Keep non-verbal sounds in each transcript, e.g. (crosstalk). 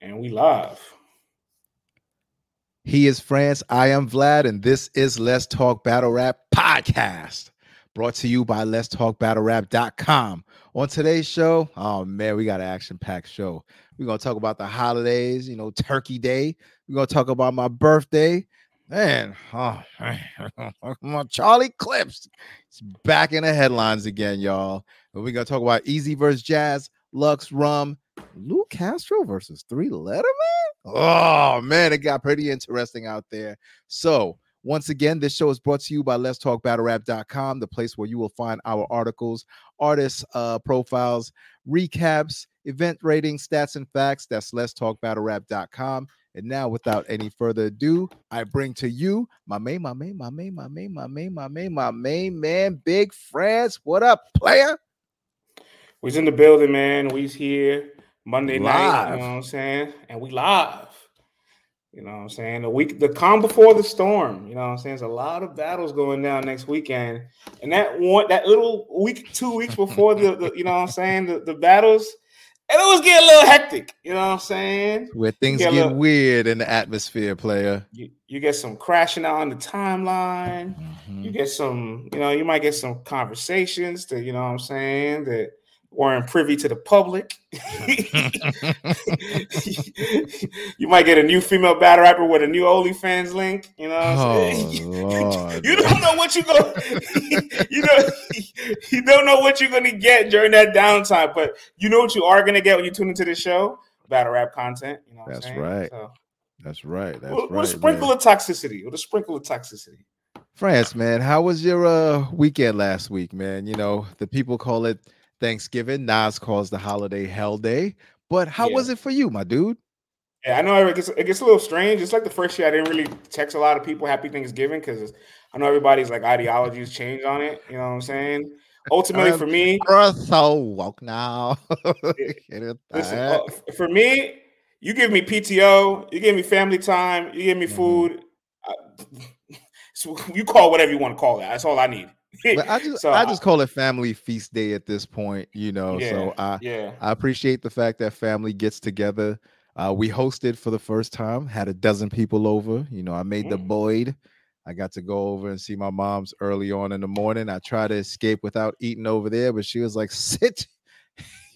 And we live. He is France. I am Vlad, and this is Let's Talk Battle Rap Podcast, brought to you by Let's Talk Battle Rap.com. On today's show, oh man, we got an action packed show. We're gonna talk about the holidays, you know, Turkey Day. We're gonna talk about my birthday. Man, oh man, (laughs) Charlie Clips. It's back in the headlines again, y'all. We're gonna talk about Eazy versus Jaz, Lux Rum, Lu Castro versus Three Letterman. Oh man, it got pretty interesting out there. So once again, this show is brought to you by Let's Talk Battle Rap.com, the place where you will find our articles, artists' uh, profiles, recaps, event ratings, stats, and facts. That's Let's Talk Battle Rap.com. And now, without any further ado, I bring to you my main, my main, my main, my main, my main, my main, my main man, Big France. What up, player? We's in the building, man. We's here Monday night. You know what I'm saying? And we live. You know what I'm saying? The week, the calm before the storm. You know what I'm saying? There's a lot of battles going down next weekend. And that one, that little week, two weeks before the, the you know what I'm saying, the, the battles, and it was getting a little hectic. You know what I'm saying? Where things get look. weird in the atmosphere, player. You, you get some crashing out on the timeline. You Mhm. get some, you know, you might get some conversations that, you know what I'm saying, that weren't privy to the public. (laughs) you might get a new female battle rapper with a new OnlyFans link. You know what I'm Oh, (laughs) saying? Lord. you don't know what you're going (laughs) you know you don't know what you're gonna get during that downtime, but you know what you are gonna get when you tune into the show? Battle rap content. You know what That's I'm saying? right. So, That's right. That's with, right. with a sprinkle man. of toxicity. With a sprinkle of toxicity. France, man, how was your uh weekend last week, man? You know, the people call it Thanksgiving. Nas calls the holiday Hell Day. But how Yeah. was it for you, my dude? Yeah, I know it gets it gets a little strange. It's like the first year I didn't really text a lot of people Happy Thanksgiving because I know everybody's like ideologies change on it. You know what I'm saying? Ultimately, for me, so woke now. (laughs) Listen, uh, for me, you give me PTO, you give me family time, you give me Mhm. food. uh, (laughs) so you call whatever you want to call it. That's all I need. But I just So I just call it family feast day at this point, you know. yeah, So I yeah. I appreciate the fact that family gets together. Uh, we hosted for the first time, had a dozen people over. You know, I made the Mm. Boyd. I got to go over and see my mom's early on in the morning. I tried to escape without eating over there, but she was like, (laughs) sit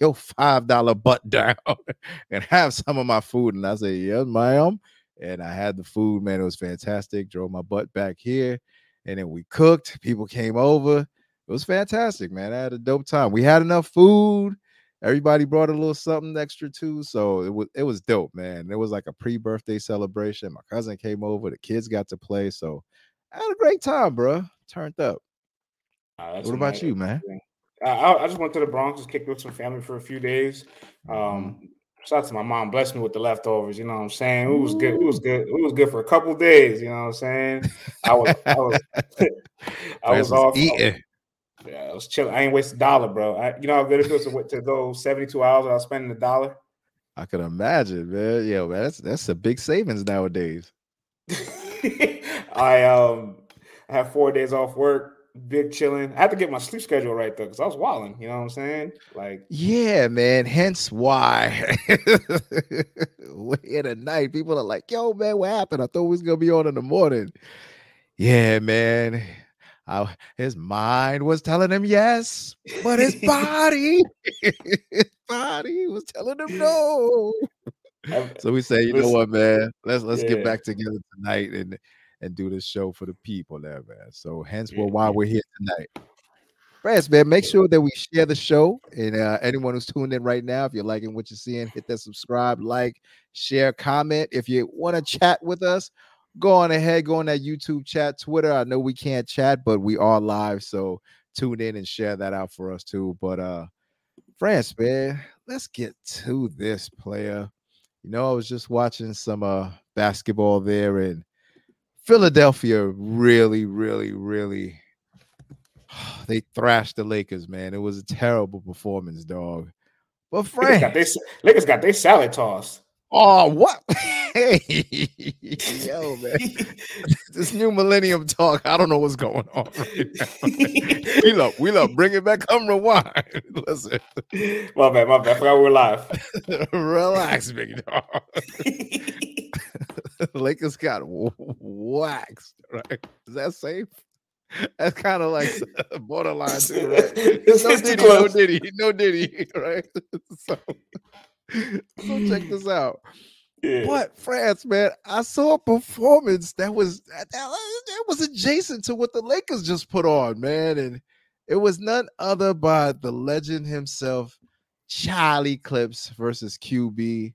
your five dollar butt down (laughs) and have some of my food. And I said, Yes, ma'am. And I had the food, man. It was fantastic. Drove my butt back here. And then we cooked. People came over. It was fantastic, man. I had a dope time. We had enough food. Everybody brought a little something extra too, so it was it was dope, man. It was like a pre-birthday celebration. My cousin came over, the kids got to play, so I had a great time, bro. Turned up. Uh, What about you, man? Uh, I, I just went to the Bronx, just kicked with some family for a few days. Mhm. Um, shout out to my mom, blessed me with the leftovers. You know what I'm saying? It was good. It was good. It was good for a couple days. You know what I'm saying? I was, I was, (laughs) I was off. eating. Yeah, I was chilling. I ain't waste a dollar, bro. I, you know how good it feels to, to go 72 hours without spending a dollar. I could imagine, man. Yeah, man, that's that's a big savings nowadays. (laughs) I um, I have four days off work, big chilling. I had to get my sleep schedule right though, because I was wilding. You know what I'm saying? Like, Yeah, man. Hence why (laughs) late at night, people are like, "Yo, man, what happened? I thought we was gonna be on in the morning." Yeah, man. I, his mind was telling him yes, but his (laughs) body, his body was telling him no. So we say, you know what, man? Let's let's yeah. get back together tonight and and do this show for the people there, man. So hence well why we're here tonight. France, man, make sure that we share the show. And uh, anyone who's tuned in right now, if you're liking what you're seeing, hit that subscribe, like, share, comment. If you want to chat with us, go on ahead, go on that YouTube chat, Twitter. I know we can't chat, but we are live. So tune in and share that out for us too. But uh France, man, let's get to this player. You know, I was just watching some uh basketball there and Philadelphia really, really, really (sighs) they thrashed the Lakers, man. It was a terrible performance, dog. But Frank Lakers got their salad tossed. Oh, what? Hey, (laughs) yo, man. (laughs) this new millennium talk. I don't know what's going on right now. (laughs) we love, we love. Bring it back. Come rewind. Listen. My bad, my bad. I forgot we were live. Relax, big dog. (laughs) Lakers got waxed. Right? Is that safe? (laughs) That's kind of like (laughs) borderline too, right? It's No diddy, no diddy, no diddy, right? So, so check this out. Yeah. But France, man, I saw a performance that was that, was adjacent to what the Lakers just put on, man, and it was none other by the legend himself, Charlie Clips versus QB.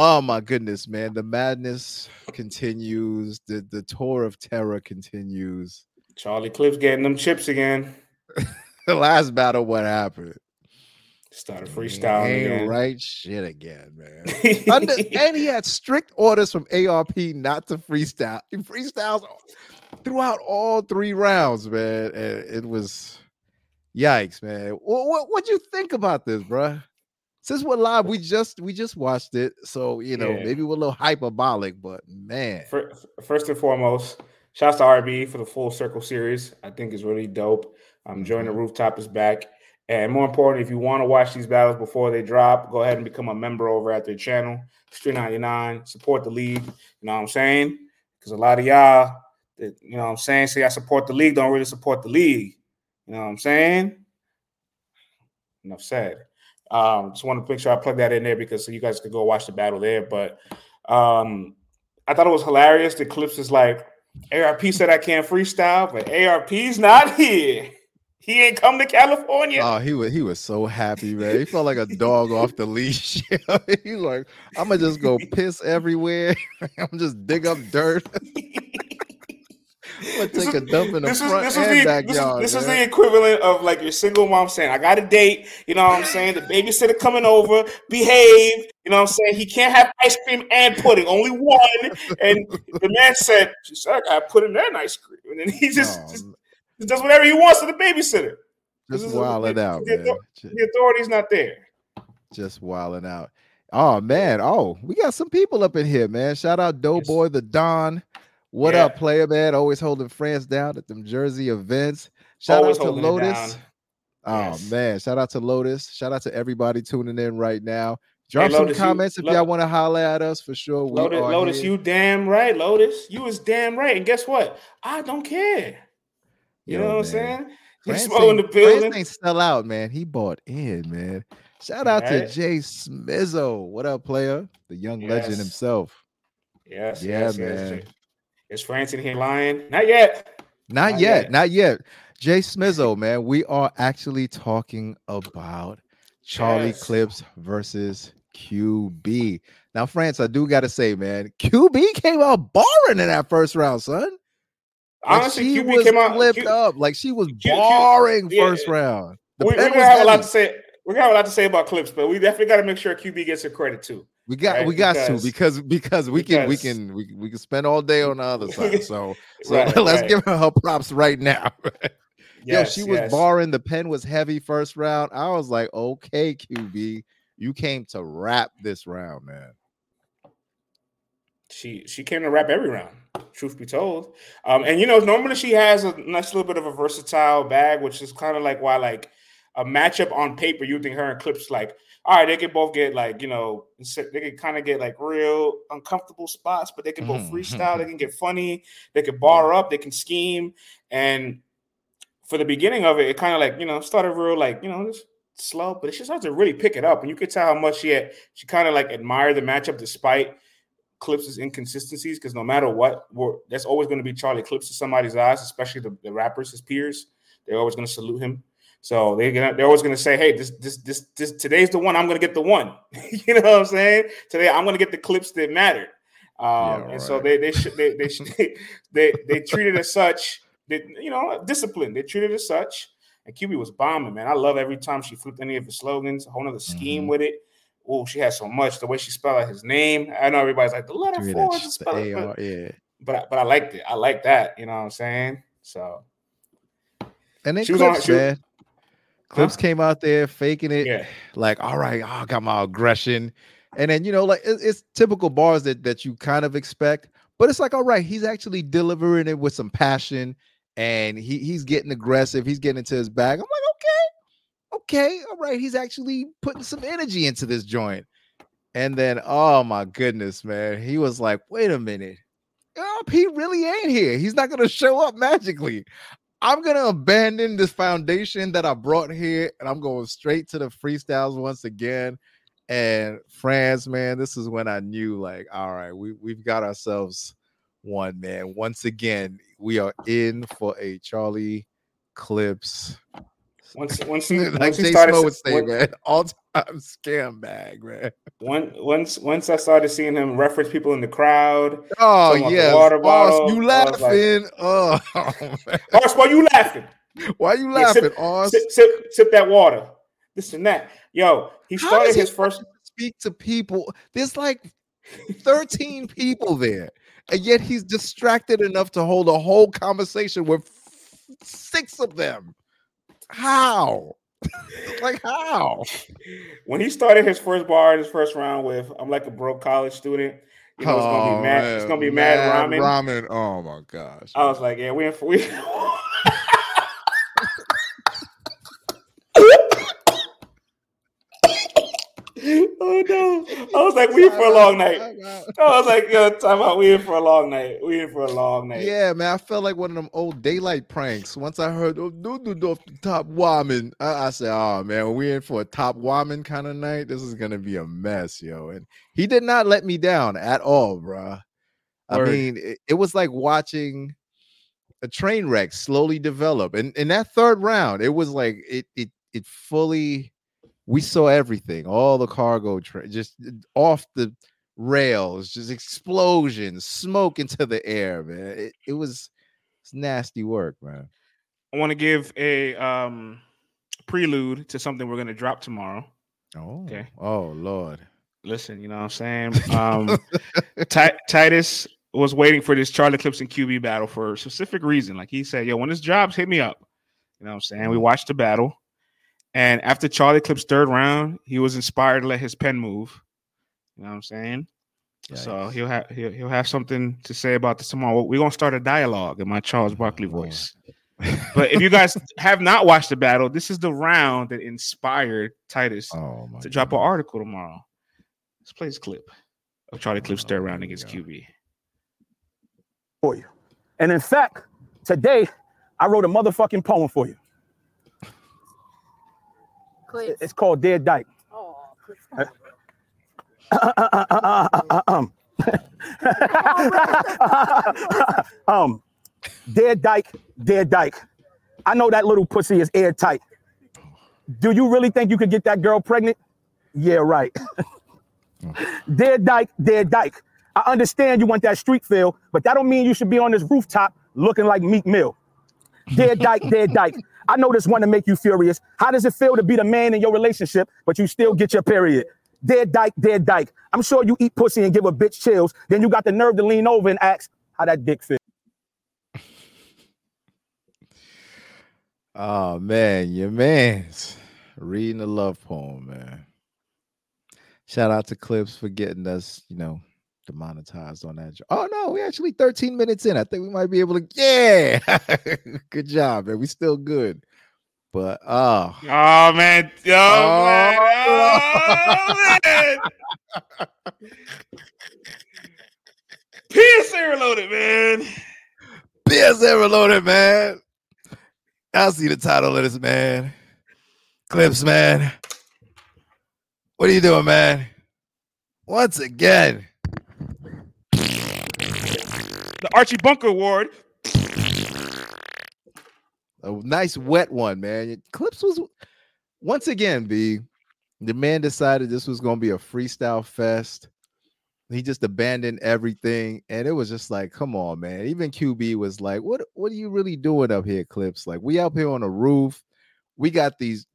Oh my goodness, man, the madness continues. The the tour of terror continues. Charlie Clips getting them chips again. The (laughs) last battle, what happened? Started freestyling right shit again, man. (laughs) Under, and he had strict orders from ARP not to freestyle. He freestyles throughout all three rounds, man. And it was yikes, man. What what what you think about this, bruh? Since we're live, we just we just watched it, so you know Yeah. maybe we're a little hyperbolic, but man, Fir- First and foremost, shouts to RB for the full circle series. I think is really dope. Um, Join the Mhm. rooftop is back. And more important, if you want to watch these battles before they drop, go ahead and become a member over at their channel. It's three ninety nine. Support the league. You know what I'm saying? Because a lot of y'all, that, you know what I'm saying, say I support the league, don't really support the league. You know what I'm saying? Enough said. Um, just want to make sure I plug that in there because so you guys could go watch the battle there. But um, I thought it was hilarious. The clips is like ARP said I can't freestyle, but ARP's not (laughs) here. He ain't come to California. oh, he was he was so happy, man. He felt like a dog off the leash. (laughs) He's like, I'm gonna just go piss everywhere. (laughs) I'm just dig up dirt. I'm gonna This take is- a dump in the this is this and the this is, backyard. this is the equivalent of like your single mom saying, "I got a date." You know what I'm saying? The babysitter coming over, behave. You know what I'm saying? He can't have ice cream and pudding, only one. And the man said, "She said I put in that ice cream," and then he just, Oh, just does whatever he wants to the babysitter. just this is- wilding the- out, the- man. The authority's not there. Just wilding out. Oh man. Oh, we got some people up in here, man. Shout out Doughboy the Don. What Yeah. up, player man? Always holding France down at them Jersey events. Shout Always out to Lotus. Oh Yes. man, shout out to Lotus. Shout out to everybody tuning in right now. Drop some Lotus, you- comments if Lo- y'all want to holler at us for sure. We Lotus, Lotus, you damn right, Lotus. You was damn right. And guess what? I don't care. You Yo, know what I'm saying? He's in the France ain't sell out, man. He bought in, man. Shout out to Jay Smizzo. What up, player? The young legend himself. Yes, Yeah, yes, man. yes. Is France in here lying? Not yet. Not, Not yet, yet. not yet. Jay Smizzo, man. We are actually talking about Charlie Yes. Clips versus QB. Now, France, I do got to say, man, QB came out boring in that first round, son. Like Honestly, she QB was came out. flipped Q- up. Like she was Q- Q- boring yeah, first round. The we, we're pen gonna was have a lot to say. Gonna have a lot to say about clips, but we definitely got to make sure QB gets her credit too. We got right? we got Because- to because because we can we can we, we can spend all day on the other (laughs) side. So so Right, (laughs) let's right. give her her props right now. (laughs) Yes, Yo, she was yes. barring. The pen was heavy first round. I was like, okay, QB, you came to wrap this round, man. She she came to wrap every round. Truth be told, um, and you know normally she has a nice little bit of a versatile bag, which is kind of like why like a matchup on paper you think her and Clips like all right they can both get like you know they can kind of get like real uncomfortable spots, but they can both Mhm, freestyle, they can get funny, they can bar up, they can scheme, and for the beginning of it, it kind of like you know started real like you know just slow, but she started to really pick it up, and you could tell how much she had. She kind of like admired the matchup despite Clips' inconsistencies, because no matter what, we're, that's always going to be Charlie Clips to somebody's eyes, especially the, the rappers, his peers. They're always going to salute him. So they're gonna they're always going to say, "Hey, this this this this today's the one. I'm going to get the one." (laughs) you know what I'm saying? Today I'm going to get the clips that matter. Um, Yeah, and so they they should they they, should, (laughs) (laughs) they they treated it as such. That you know, discipline. They treated it as such. And QB was bombing, man. I love every time she flipped any of his slogans, a whole nother scheme Mhm. with it. Oh, she had so much. The way she spelled out his name. I know everybody's like the letter Give four that is a sh- spell, AR, yeah. but I- but I liked it. I like that. You know what I'm saying? So And then She was on- she man. Clips came out there faking it, yeah, like, all right, oh, I got my aggression. And then you know, like it, it's typical bars that that you kind of expect, but it's like, all right, he's actually delivering it with some passion, and he he's getting aggressive. He's getting into his bag. I'm like, okay, okay, all right. He's actually putting some energy into this joint. And then, oh my goodness, man, he was like, wait a minute. Oh, he really ain't here. He's not gonna show up magically. I'm gonna abandon this foundation that I brought here, and I'm going straight to the freestyles once again. And France, man, this is when I knew, like, all right, we we've got ourselves one, man. Once again, we are in for a Charlie Clips. Once once (laughs) like once Jay started would say, man, all time scam bag, man. One, once once I started seeing him reference people in the crowd. Oh Talking about the yeah, water bottle, you was like- laughing? oh, (laughs) man. Boss, why you laughing? why you Yeah, laughing, sip- Oz? Sip, sip, sip that water. This and that. Yo, he started he his first. speak to people. There's like 13 people there, and yet he's distracted enough to hold a whole conversation with six of them. How? (laughs) like how? When he started his first bar in his first round with "I'm like a broke college student," you know it's gonna Oh, be mad. It's gonna be mad, ramen. Ramen. Oh my gosh. I was like, yeah, we in for we. oh no! (laughs) I was like, we in for a long night. (laughs) I was like, yo, time out. We in for a long night. We in for a long night. Yeah, man, I felt like one of them old daylight pranks. Once I heard oh, do do do the top woman, I, I said, "Oh man, we in for a top woman kind of night. This is gonna be a mess, yo." And he did not let me down at all, bruh. I Word. mean, it, it was like watching a train wreck slowly develop. And in that third round, it was like it it it fully. We saw everything, all the cargo tra- just off the rails, just explosions, smoke into the air, man. It, it was it's nasty work, man. I want to give a um prelude to something we're gonna drop tomorrow. Oh, Okay. oh Lord. Listen, you know what I'm saying? Um Ti- Titus was waiting for this Charlie Clips and QB battle for a specific reason. Like he said, yo, when this drops, hit me up. You know what I'm saying? We watched the battle. And after Charlie Clips' third round, he was inspired to let his pen move. You know what I'm saying? So he'll have he'll, he'll have something to say about this tomorrow. We're gonna start a dialogue in my Charles Barkley Oh, voice. But if you guys (laughs) have not watched the battle, this is the round that inspired Titus oh my to drop an article tomorrow. Let's play this clip of Charlie Clips' third Oh, round against go. QB. for you. And in fact, today I wrote a motherfucking poem for you. It's called Dead Dyke. Oh, Clips. Uh, uh, uh, um, (laughs) um, Dead Dyke, Dead Dyke. I know that little pussy is airtight. Do you really think you could get that girl pregnant? Yeah, right. (laughs) Dead Dyke, Dead Dyke. I understand you want that street feel, but that don't mean you should be on this rooftop looking like Meek Mill. Dead Dyke, Dead Dyke. I know this one to make you furious. How does it feel to be the man in your relationship, but you still get your period? Dead Dyke, Dead Dyke. I'm sure you eat pussy and give a bitch chills. Then you got the nerve to lean over and ask how that dick feel. Oh man, your man's reading the love poem, man. Shout out to Clips for getting us, you know, demonetized on that. Oh no, we actually 13 minutes in. I think we might be able to. Yeah, (laughs) good job, man. We still good, but oh, Oh man, oh, man. Oh. oh man. PSA reloaded, man. Ever loaded, man. I see the title of this, man. Clips, man. What are you doing, man? Once again. The Archie Bunker Award. A nice wet one, man. Clips was once again, B. The man decided this was gonna be a freestyle fest. He just abandoned everything, and it was just like, come on, man. Even QB was like, "What? What are you really doing up here, Clips? Like, we up here on the roof. We got these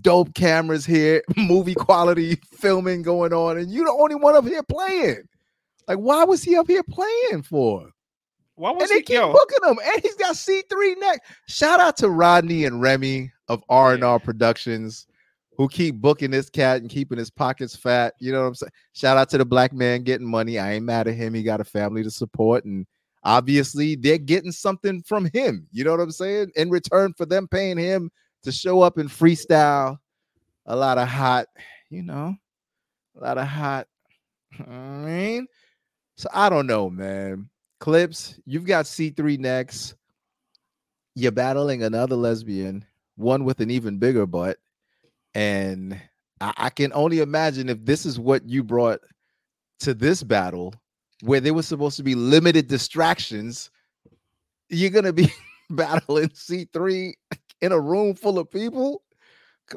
dope cameras here, (laughs) movie quality filming going on, and you're the only one up here playing. Like, why was he up here playing for? Why was and they he keep yo? booking him, and he's got C3 next. Shout out to Rodney and Remy of R and R Productions who keep booking this cat and keeping his pockets fat. You know what I'm saying? Shout out to the black man getting money. I ain't mad at him. He got a family to support, and obviously they're getting something from him. You know what I'm saying? In return for them paying him to show up and freestyle a lot of hot, you know, a lot of hot. I mean, so I don't know, man. Clips, you've got C3 next. You're battling another lesbian, one with an even bigger butt. And I, I can only imagine if this is what you brought to this battle, where there was supposed to be limited distractions, you're gonna be (laughs) battling C3 in a room full of people.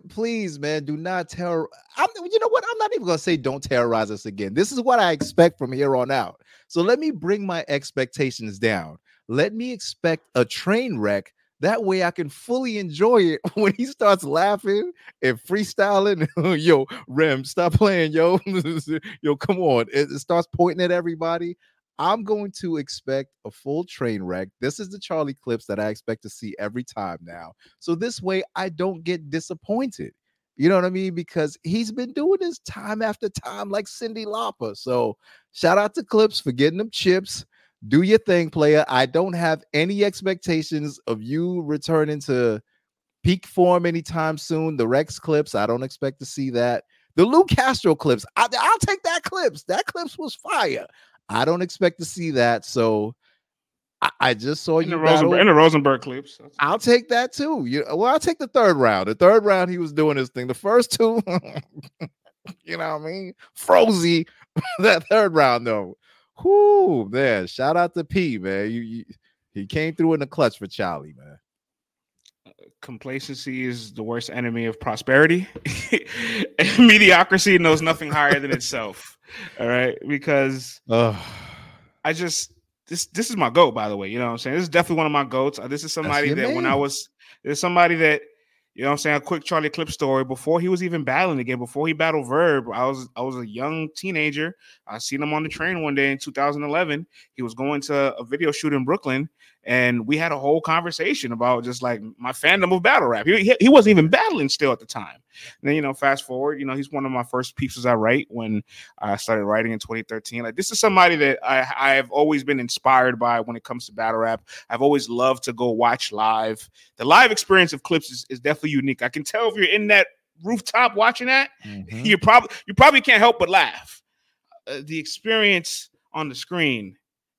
Please, man, do not terror. I'm, you know what? I'm not even gonna say don't terrorize us again. This is what I expect from here on out. So let me bring my expectations down. Let me expect a train wreck. That way I can fully enjoy it (laughs) when he starts laughing and freestyling. (laughs) yo, Rem, stop playing, yo. (laughs) yo, come on. It starts pointing at everybody. I'm going to expect a full train wreck. This is the Charlie clips that I expect to see every time now. So this way I don't get disappointed. You know what I mean? Because he's been doing this time after time, like Cyndi Lauper. So shout out to Clips for getting them chips. Do your thing, player. I don't have any expectations of you returning to peak form anytime soon. The Rex clips, I don't expect to see that. The Lu Castro clips, I, will take that clips. That clips was fire. I don't expect to see that. So I, I just saw In you. the, Rosenberg, in the Rosenberg clips. I'll take that too. You well, I'll take the third round. The third round, he was doing his thing. The first two, (laughs) you know what I mean? Frozy. (laughs) that third round, though. Whoo, man. Shout out to P, man. You, you he came through in the clutch for Charlie, man. complacency is the worst enemy of prosperity. (laughs) Mediocrity knows nothing higher than itself. All right, because Ugh. I just this this is my goat, by the way. You know what I'm saying? This is definitely one of my goats. Uh, This is somebody that when I was there's somebody that you know what I'm saying, a quick Charlie Clip story before he was even battling again, before he battled Verb. I was I was a young teenager. I seen him on the train one day in 2011. He was going to a video shoot in Brooklyn, and we had a whole conversation about just like my fandom of battle rap. He, he, he wasn't even battling still at the time. And then you know, fast forward, you know, he's one of my first pieces I write when I started writing in 2013. Like this is somebody that I I have always been inspired by when it comes to battle rap. I've always loved to go watch live. The live experience of clips is, is definitely unique. I can tell if you're in that rooftop watching that, Mhm. you probably you probably can't help but laugh. Uh, the experience on the screen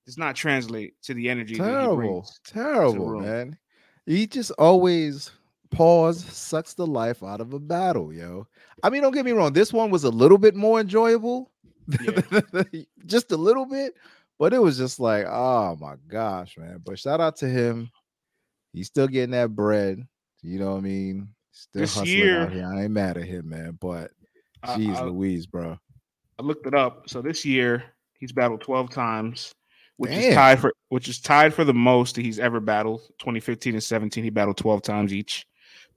does not translate to the energy. that he terrible, terrible, man. He just always pause sucks the life out of a battle, yo. I mean, don't get me wrong. This one was a little bit more enjoyable, (laughs) just a little bit, but it was just like, oh my gosh, man. But shout out to him. He's still getting that bread. You know what I mean? Still This hustling year- out here. I ain't mad at him, man. But I- jeez, I- Louise, bro. I looked it up. So this year he's battled 12 times, which Damn. is tied for which is tied for the most that he's ever battled. 2015 and 17, he battled 12 times each.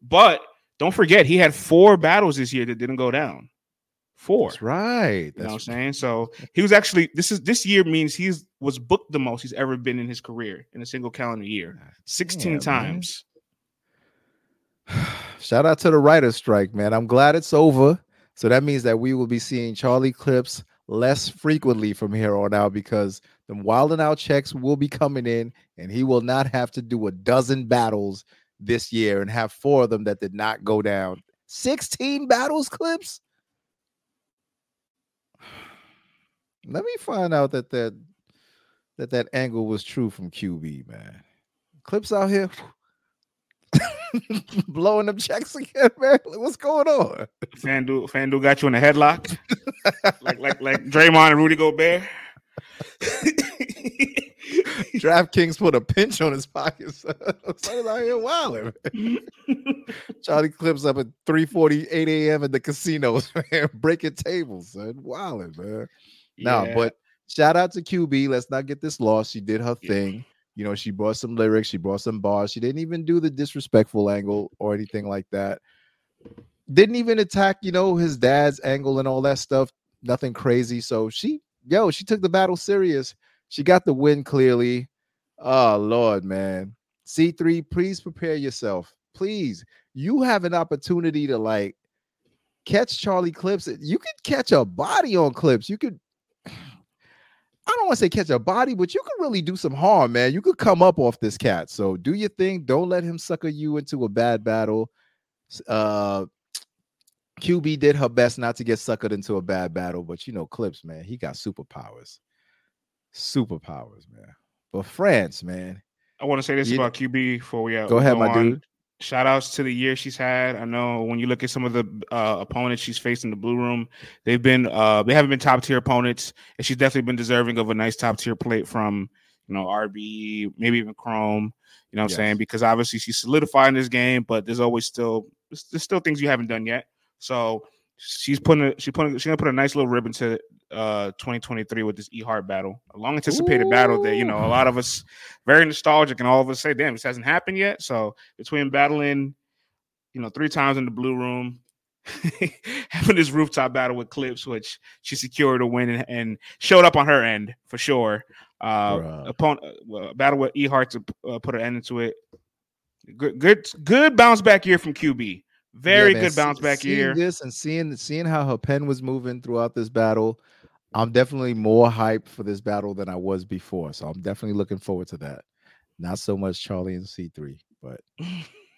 But don't forget, he had four battles this year that didn't go down. Four. That's right. You know what I'm saying? So he was actually this is this year means he's was booked the most he's ever been in his career in a single calendar year. Ah, 16 man. times. (sighs) Shout out to the writer's strike, man. I'm glad it's over. So that means that we will be seeing Charlie clips less frequently from here on out because the wild and out checks will be coming in and he will not have to do a dozen battles this year and have four of them that did not go down. 16 battles clips. (sighs) Let me find out that that that that angle was true from QB, man. Clips out here (laughs) blowing them checks again, (laughs) man. What's going on? FanDuel, FanDuel got you in a headlock. like like like (laughs) Draymond and Rudy Gobert. (laughs) DraftKings put a pinch on his pocket. Son (laughs) Son's out here wilding. (laughs) Charlie clips up at 3:48 a.m. at the casinos, man, breaking tables, son. Wilding, man. No, Yeah. but shout out to QB. Let's not get this lost. She did her Yeah. thing. You know, she brought some lyrics, she brought some bars. She didn't even do the disrespectful angle or anything like that. Didn't even attack, you know, his dad's angle and all that stuff. Nothing crazy. So she, yo, she took the battle serious. She got the win clearly. Oh, Lord, man. C3, please prepare yourself. Please. You have an opportunity to like catch Charlie clips. You could catch a body on clips. You could. (sighs) I don't want to say catch a body, but you could really do some harm, man. You could come up off this cat. So do your thing. Don't let him sucker you into a bad battle. Uh, QB did her best not to get suckered into a bad battle, but you know, clips, man, he got superpowers. Superpowers, man. But France, man, I want to say this You- about QB before we uh, go ahead, go my on. dude. Shout outs to the year she's had. I know when you look at some of the uh, opponents she's faced in the blue room, they've been uh, they haven't been top tier opponents, and she's definitely been deserving of a nice top tier plate from you know RB, maybe even Chrome. You know what I'm saying? Because obviously she's solidifying this game, but there's always still there's still things you haven't done yet. So she's putting a, she's putting she's gonna put a nice little ribbon to uh 2023 with this E Heart battle, a long anticipated battle that you know a lot of us very nostalgic, and all of us say, "Damn, this hasn't happened yet." So between battling, you know, three times in the blue room, (laughs) having this rooftop battle with Clips, which she secured a win and, and showed up on her end for sure. Uh, Bruh. upon uh, battle with E Heart to uh, put an end to it. Good, good, good bounce back year from QB. Very Yeah, good bounce back seeing year. This and seeing seeing how her pen was moving throughout this battle, I'm definitely more hyped for this battle than I was before. So I'm definitely looking forward to that. Not so much Charlie and C3, but (laughs)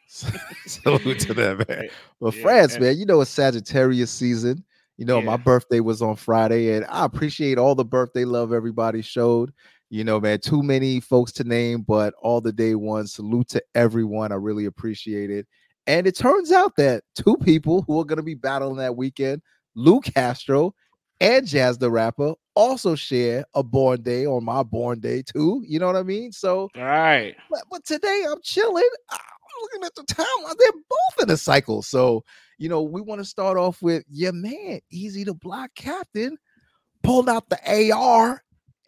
(laughs) salute to them, man. But Yeah, France, man, you know it's Sagittarius season. You know, my birthday was on Friday, and I appreciate all the birthday love everybody showed. You know, man, too many folks to name, but all the day ones. Salute to everyone. I really appreciate it. And it turns out that two people who are going to be battling that weekend, Lu Castro and Jaz the Rapper, also share a born day on my born day too. You know what I mean? So, All right. but, but today I'm chilling. I'm looking at the timeline. They're both in a cycle. So, you know, we want to start off with your man, Eazy the Block Captain, pulled out the AR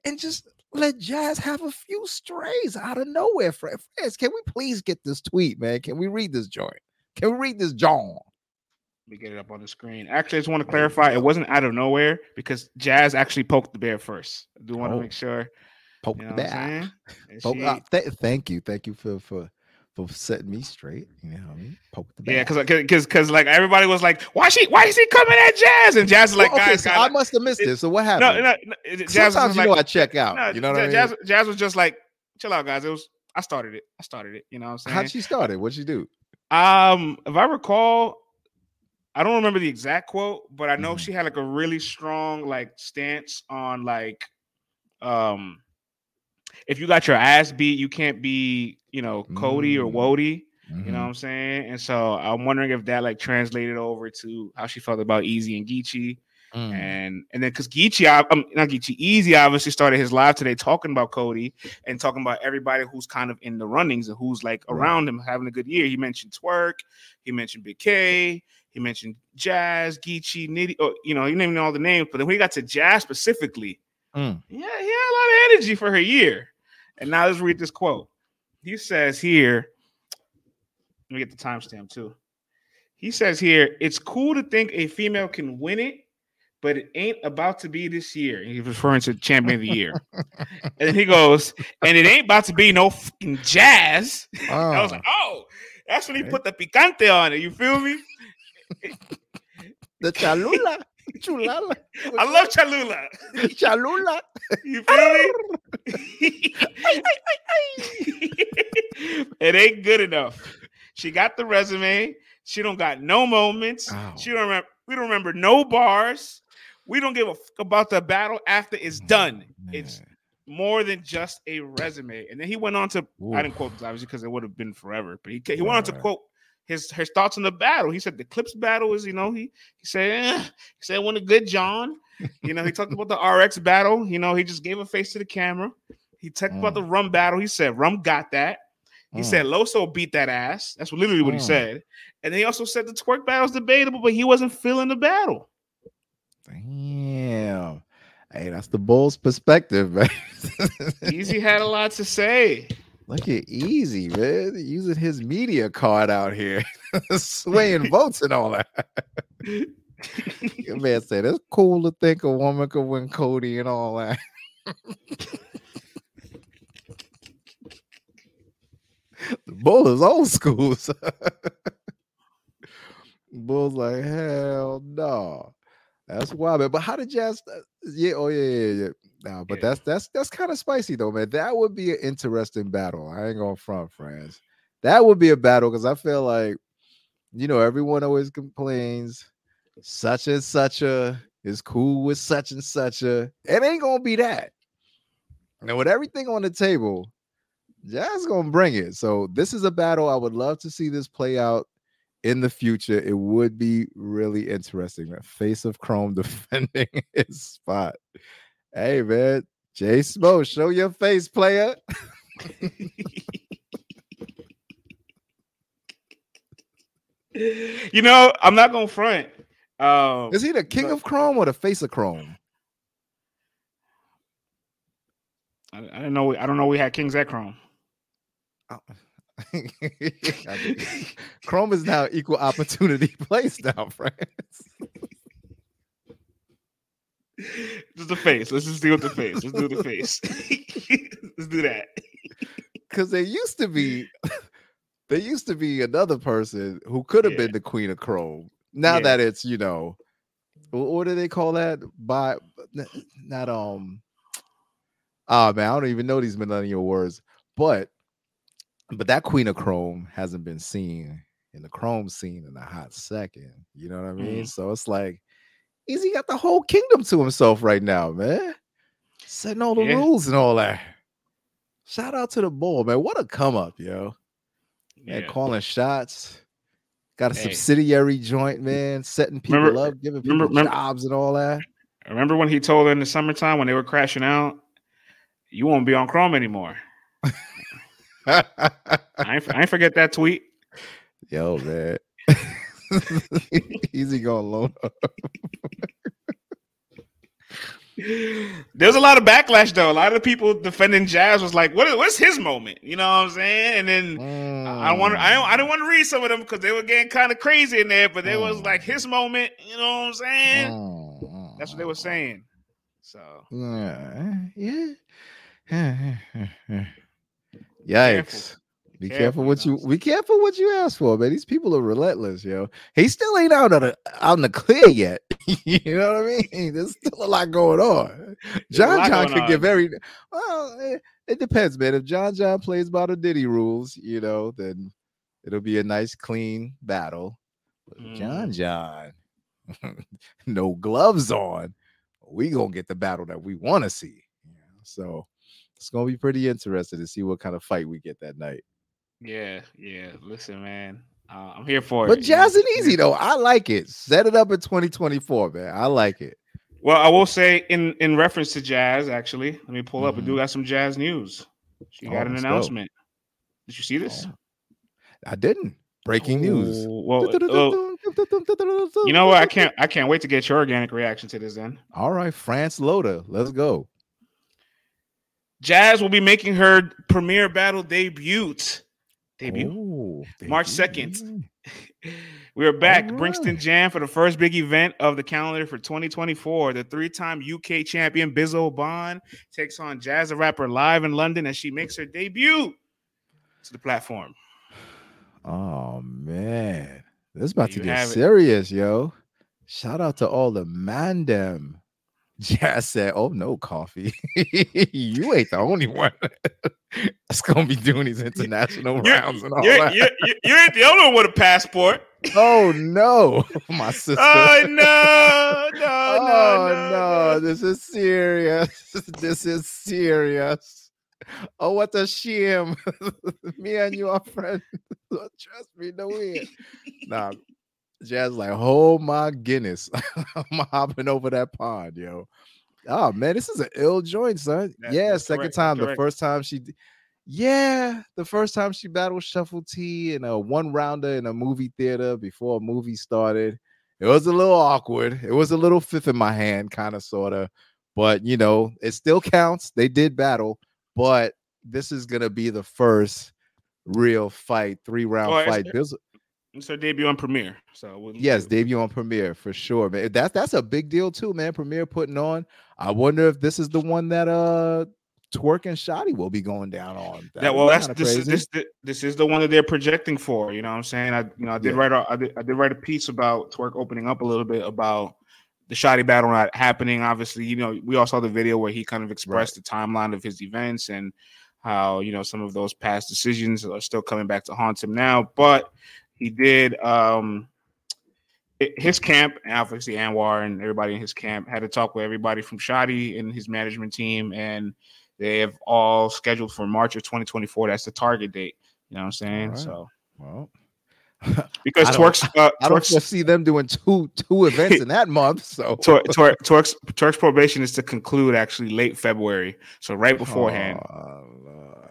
and just let Jaz have a few strays out of nowhere. Friends, can we please get this tweet, man? Can we read this joint? Can we read this John? Let me get it up on the screen. Actually, I just want to clarify it wasn't out of nowhere because Jaz actually poked the bear first. I do want to Oh. make sure. Poke You the know I'm bear. Poke- uh, th- thank you. Thank you for for for setting me straight. You know what I mean? Poke the bear. yeah, because because because like everybody was like, why she why is he coming at Jaz? And Jaz is like, Well, okay, guys, so guys, I must have missed it- this. So what happened? no, no, it- Jaz was Sometimes you like, know I check out. no, you know what I mean? Jaz, Jaz was just like, chill out, guys. It was I started it. I started it. You know what I'm saying? How'd she start it? What'd she do? Um, if I recall, I don't remember the exact quote, but I know Mhm. she had like a really strong like stance on like um if you got your ass beat, you can't be, you know, Cody or Mm. Wody. You Mhm. know what I'm saying? And so I'm wondering if that like translated over to how she felt about Eazy and Geechee. Mm. And and then because Geechee, I- um, not Geechee, Eazy obviously started his live today talking about Cody and talking about everybody who's kind of in the runnings and who's like around him having a good year. He mentioned Twork, he mentioned Big K, he mentioned Jaz, Geechee, Nitty, oh, you know, he named all the names, but then when he got to Jaz specifically, Mm. yeah, he had a lot of energy for her year. And now let's read this quote. He says here, let me get the timestamp too. He says here, it's cool to think a female can win it, but it ain't about to be this year. He's referring to champion of the year. and then he goes, and it ain't about to be no fucking Jaz. (laughs) I was Oh, like, ah. oh, that's when he put the picante on it. You feel me? the Cholula. (laughs) Chulala. I love Cholula. Cholula. (laughs) You feel me? it ain't good enough. She got the resume. She don't got no moments. Ow. She don't remember. We don't remember no bars. We don't give a fuck about the battle after it's done. It's more than just a resume. And then he went on to. I didn't quote this obviously because it would have been forever. But he he went on to quote his his thoughts on the battle. He said the Clips battle is you know he he said eh, he said went a good John. You know he talked about the RX battle. You know he just gave a face to the camera. He talked about Mm. the Rum battle. He said Rum got that. He Mm. said Loso beat that ass. That's literally what he Mm. said. And then he also said the Twork battle was debatable, but he wasn't feeling the battle. Damn. Hey, that's the Bulls' perspective, (laughs) man. Eazy had a lot to say. Look at Eazy, man. Using his media card out here, (laughs) swaying (laughs) votes and all that. Your man said it's cool to think a woman could win Cody and all that. the bull is old school. so- Bulls like hell no. That's wild, man. But how did Jaz? uh, Yeah, oh yeah, yeah, yeah. No, but Yeah. that's that's that's kind of spicy though, man. That would be an interesting battle. I ain't going to front, friends. That would be a battle because I feel like, you know, everyone always complains, such and such a is cool with such and such a. It ain't gonna be that. And with everything on the table, Jaz gonna bring it. So this is a battle I would love to see this play out in the future. It would be really interesting. Man. Face of Chrome (laughs) defending his spot. Hey man, Jay Smo, show your face, player. (laughs) you know, I'm not gonna front. Um, Is he the king but- of Chrome or the face of Chrome? I, I didn't know. We, I don't know. We had Kings at Chrome. (laughs) Chrome is now equal opportunity (laughs) place now, friends. Just the face. Let's just deal with the face. Let's do the face. (laughs) Let's do that. Because there used to be, there used to be another person who could have Yeah. been the queen of Chrome. Now Yeah. that it's you know, what do they call that? By not um. Oh man, I don't even know these millennial words, but but that queen of Chrome hasn't been seen in the Chrome scene in a hot second. You know what I mean? Mm-hmm. So it's like he's he got the whole kingdom to himself right now, man. Setting all the Yeah. rules and all that. Shout out to the bull, man. What a come up, yo. Yeah. calling shots. Got a Hey. subsidiary joint, man. Setting people Remember- up, giving people remember- remember- jobs and all that. Remember when he told her in the summertime when they were crashing out, "You won't be on Chrome anymore." (laughs) I I forget that tweet. Yo, man. (laughs) Eazy going loan up. There's a lot of backlash though. A lot of people defending Jaz was like, "What? What's his moment?" You know what I'm saying? And then I want I mm. don't, I didn't want to read some of them because they were getting kind of crazy in there. But there was like his mm. moment. You know what I'm saying? Mm, That's what they mm, were saying. So eh, Yeah. Yeah. Yikes. Be careful, what you be careful what you ask for, man. These people are relentless, yo. He still ain't out of the out in the clear yet. (laughs) you know what I mean? There's still a lot going on. John John could get very well. It, it depends, man. If John John plays by the Diddy rules, you know, then it'll be a nice, clean battle. But if John John, (laughs) no gloves on. We gonna get the battle that we want to see. So it's gonna be pretty interesting to see what kind of fight we get that night. yeah, yeah. Listen, man, uh, I'm here for But it. But? Jaz and Eazy though, I like it. Set it up in 2024, man. I like it. Well, I will say in in reference to Jaz, actually, let me pull up. We do got some Jaz news. She Oh, got an let's go. announcement. Did you see this? Oh, I didn't. Breaking news. Oh, Well, well, you know what? I can't. I can't wait to get your organic reaction to this. Then All right, France Loda, let's go. Jaz will be making her premiere battle debut. Debut. Oh, March debut. 2nd. (laughs) We are back. Right. Jam for the first big event of the calendar for 2024. The three-time UK champion Bizzo Bond takes on Jaz the Rapper live in London as she makes her debut to the platform. Oh man, this is about to get have it. serious, yo. Shout out to all the mandem. Jaz said, "Oh no, coffee. (laughs) you ain't the only one (laughs) that's gonna be doing these (laughs) international You're, rounds and all you're, that." you're, you ain't the only one with a passport. Oh no, my sister. Oh no, no, oh no, no, this is serious. this is serious. Oh, what a shame. me and you are friends. Trust me, no way. Nah, Jaz like, oh my goodness. (laughs) I'm hopping over that pond, yo. Oh man, this is an ill joint, son. That- yeah, that's second correct, time. that's The first time she yeah, the first time she battled Shuffle T in a one rounder in a movie theater before a movie started. It was a little awkward. It was a little fifth in my hand, kind of, sort of. But you know, it still counts. They did battle, but this is gonna be the first real fight, three round Oh, fight. It's her debut on Premier. So yes, debut on Premier for sure, man. That's that's a big deal too, man. Premier putting on. I wonder if this is the one that uh Twork and Shotty will be going down on. That well, that's this is this the- this is the one that they're projecting for. You know what I'm saying? I you know I did Yeah. write a, I did, I did write a piece about Twork opening up a little bit about the Shotty battle not happening. Obviously, you know we all saw the video where he kind of expressed the timeline of his events and how you know some of those past decisions are still coming back to haunt him now. But he did um his camp, and obviously Anwar and everybody in his camp had to talk with everybody from Shotty and his management team, and they have all scheduled for March of 2024. That's the target date. You know what I'm saying? Alright. So Well, (laughs) because I don't- Twork's uh, I don't foresee them doing two two events in that month. So (laughs) Twer- Twer- Twork's Twork's probation is to conclude actually late February, so right beforehand. Oh.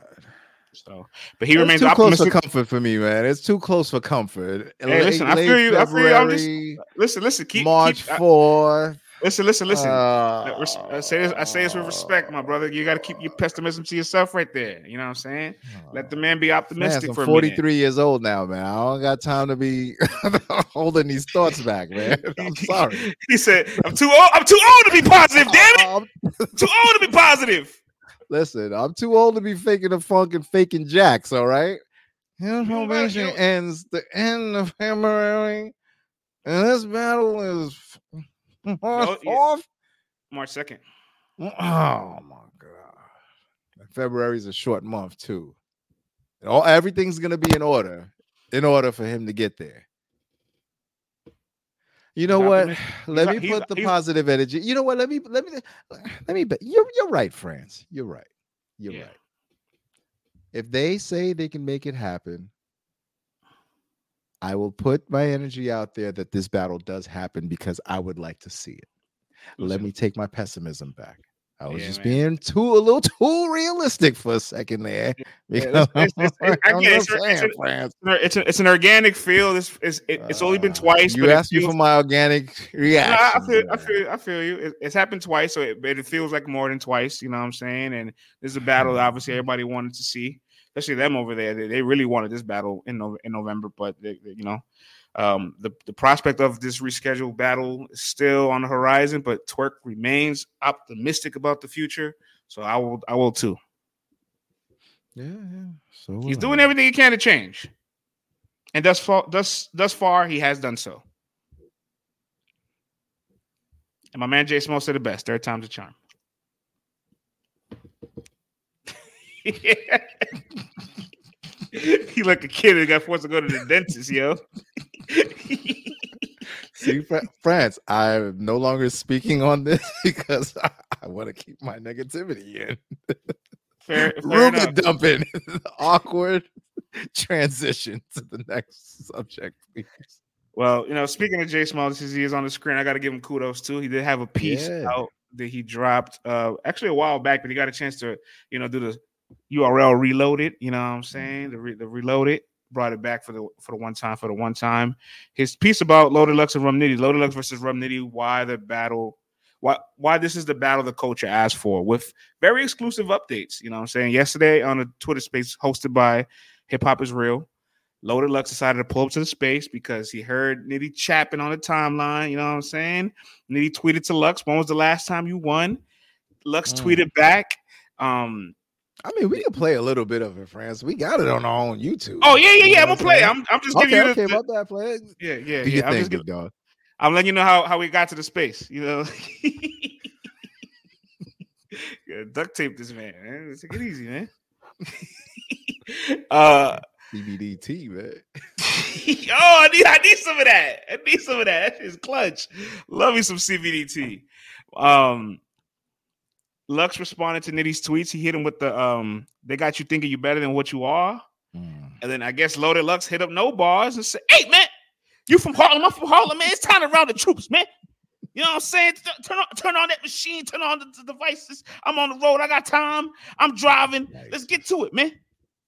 So, but he It's remains too close for comfort for me, man. It's too close for comfort. Hey, listen, I feel you, I feel you, I'm just- Listen, listen, keep, March keep fourth. listen, listen, listen. Uh, I say this, I say this with respect, my brother. You got to keep your pessimism to yourself right there. You know what I'm saying? Let the man be Man, optimistic I'm for a minute. 43 years old now, man. I don't got time to be (laughs) holding these thoughts back, man. (laughs) I'm sorry. He said, "I'm too old. I'm too old to be positive. Damn it! (laughs) I'm- Too old to be positive." Listen, I'm too old to be faking the funk and faking jacks, all right? His probation (laughs) ends the end of February, and this battle is (laughs) No, yeah. 4th. March second. Oh my god. And February's a short month too. All everything's gonna be in order in order for him to get there. You know what? optimistic. (sighs) Let me put the positive energy. You know what? Let me let me let me bet. You're you're right, friends. You're right. You're Yeah. right. If they say they can make it happen, I will put my energy out there that this battle does happen because I would like to see it. Let me take my pessimism back. I was Yeah, just man. being too a little (laughs) too realistic for a second there. (laughs) Yeah, it's- it's- it's- (laughs) I I'm get it. just It's- saying, it's- a, it's an organic feel. It's it's, it's only been Uh, twice. You but it asked me for my organic No, reaction. I feel, I feel, I feel you. It, it's happened twice, so it, but it feels like more than twice. You know what I'm saying? And this is a battle that obviously everybody wanted to see, especially them over there. They, they really wanted this battle in in November, but they, they- you know, um, the the prospect of this rescheduled battle is still on the horizon. But Twork remains optimistic about the future, so I will, I will too. Yeah, yeah. So He's doing I. everything he can to change, and thus far, thus thus far, he has done so. And my man Jay Small said the best: third time's a charm. (laughs) he like a kid that got forced to go to the dentist, yo. See, (laughs) France, I'm no longer speaking on this (laughs) because I, I want to keep my negativity in. fair, (laughs) fair enough. dumping, awkward transition to the next subject, please. Well, you know, speaking of Jay Small, since he is on the screen, I got to give him kudos too. He did have a piece Yeah. out that he dropped uh actually a while back, but he got a chance to, you know, do the URL reloaded. You know what I'm saying? The, re- the reloaded brought it back for the for the one time for the one time. His piece about Loaded Lux and Rum Nitty, Loaded Lux versus Rum Nitty, why the battle, why why this is the battle the culture asked for with very exclusive updates. You know what I'm saying? Yesterday on a Twitter space hosted by Hip Hop is Real. Loaded Lux decided to pull up to the space because he heard Nitty chapping on the timeline. You know what I'm saying? Nitty tweeted to Lux, "When was the last time you won?" Lux Mm. tweeted back, um, I mean, we can play a little bit of it, France. We got it on our own YouTube. "Oh yeah, yeah, yeah, I'm gonna play. I'm, I'm just okay, giving you okay, the, the- about that, play. yeah, yeah, Do yeah. I'm thing, just giving, dog. I'm letting you know how how we got to the space. You know, (laughs) yeah, duct tape this man. man. Take it easy, man. (laughs) uh CBDT, man. (laughs) oh, I need, I need some of that. I need some of that. That is clutch. Love me some CBDT. Um, Lux responded to Nitty's tweets. He hit him with the um, "They got you thinking you better than what you are." Mm. And then I guess Loaded Lux hit up No Bars and said, "Hey man, you from Harlem? I'm from Harlem, man. It's time to round the troops, man. You know what I'm saying? Turn on, turn on that machine. Turn on the, the devices. I'm on the road. I got time. I'm driving. Nice. Let's get to it, man."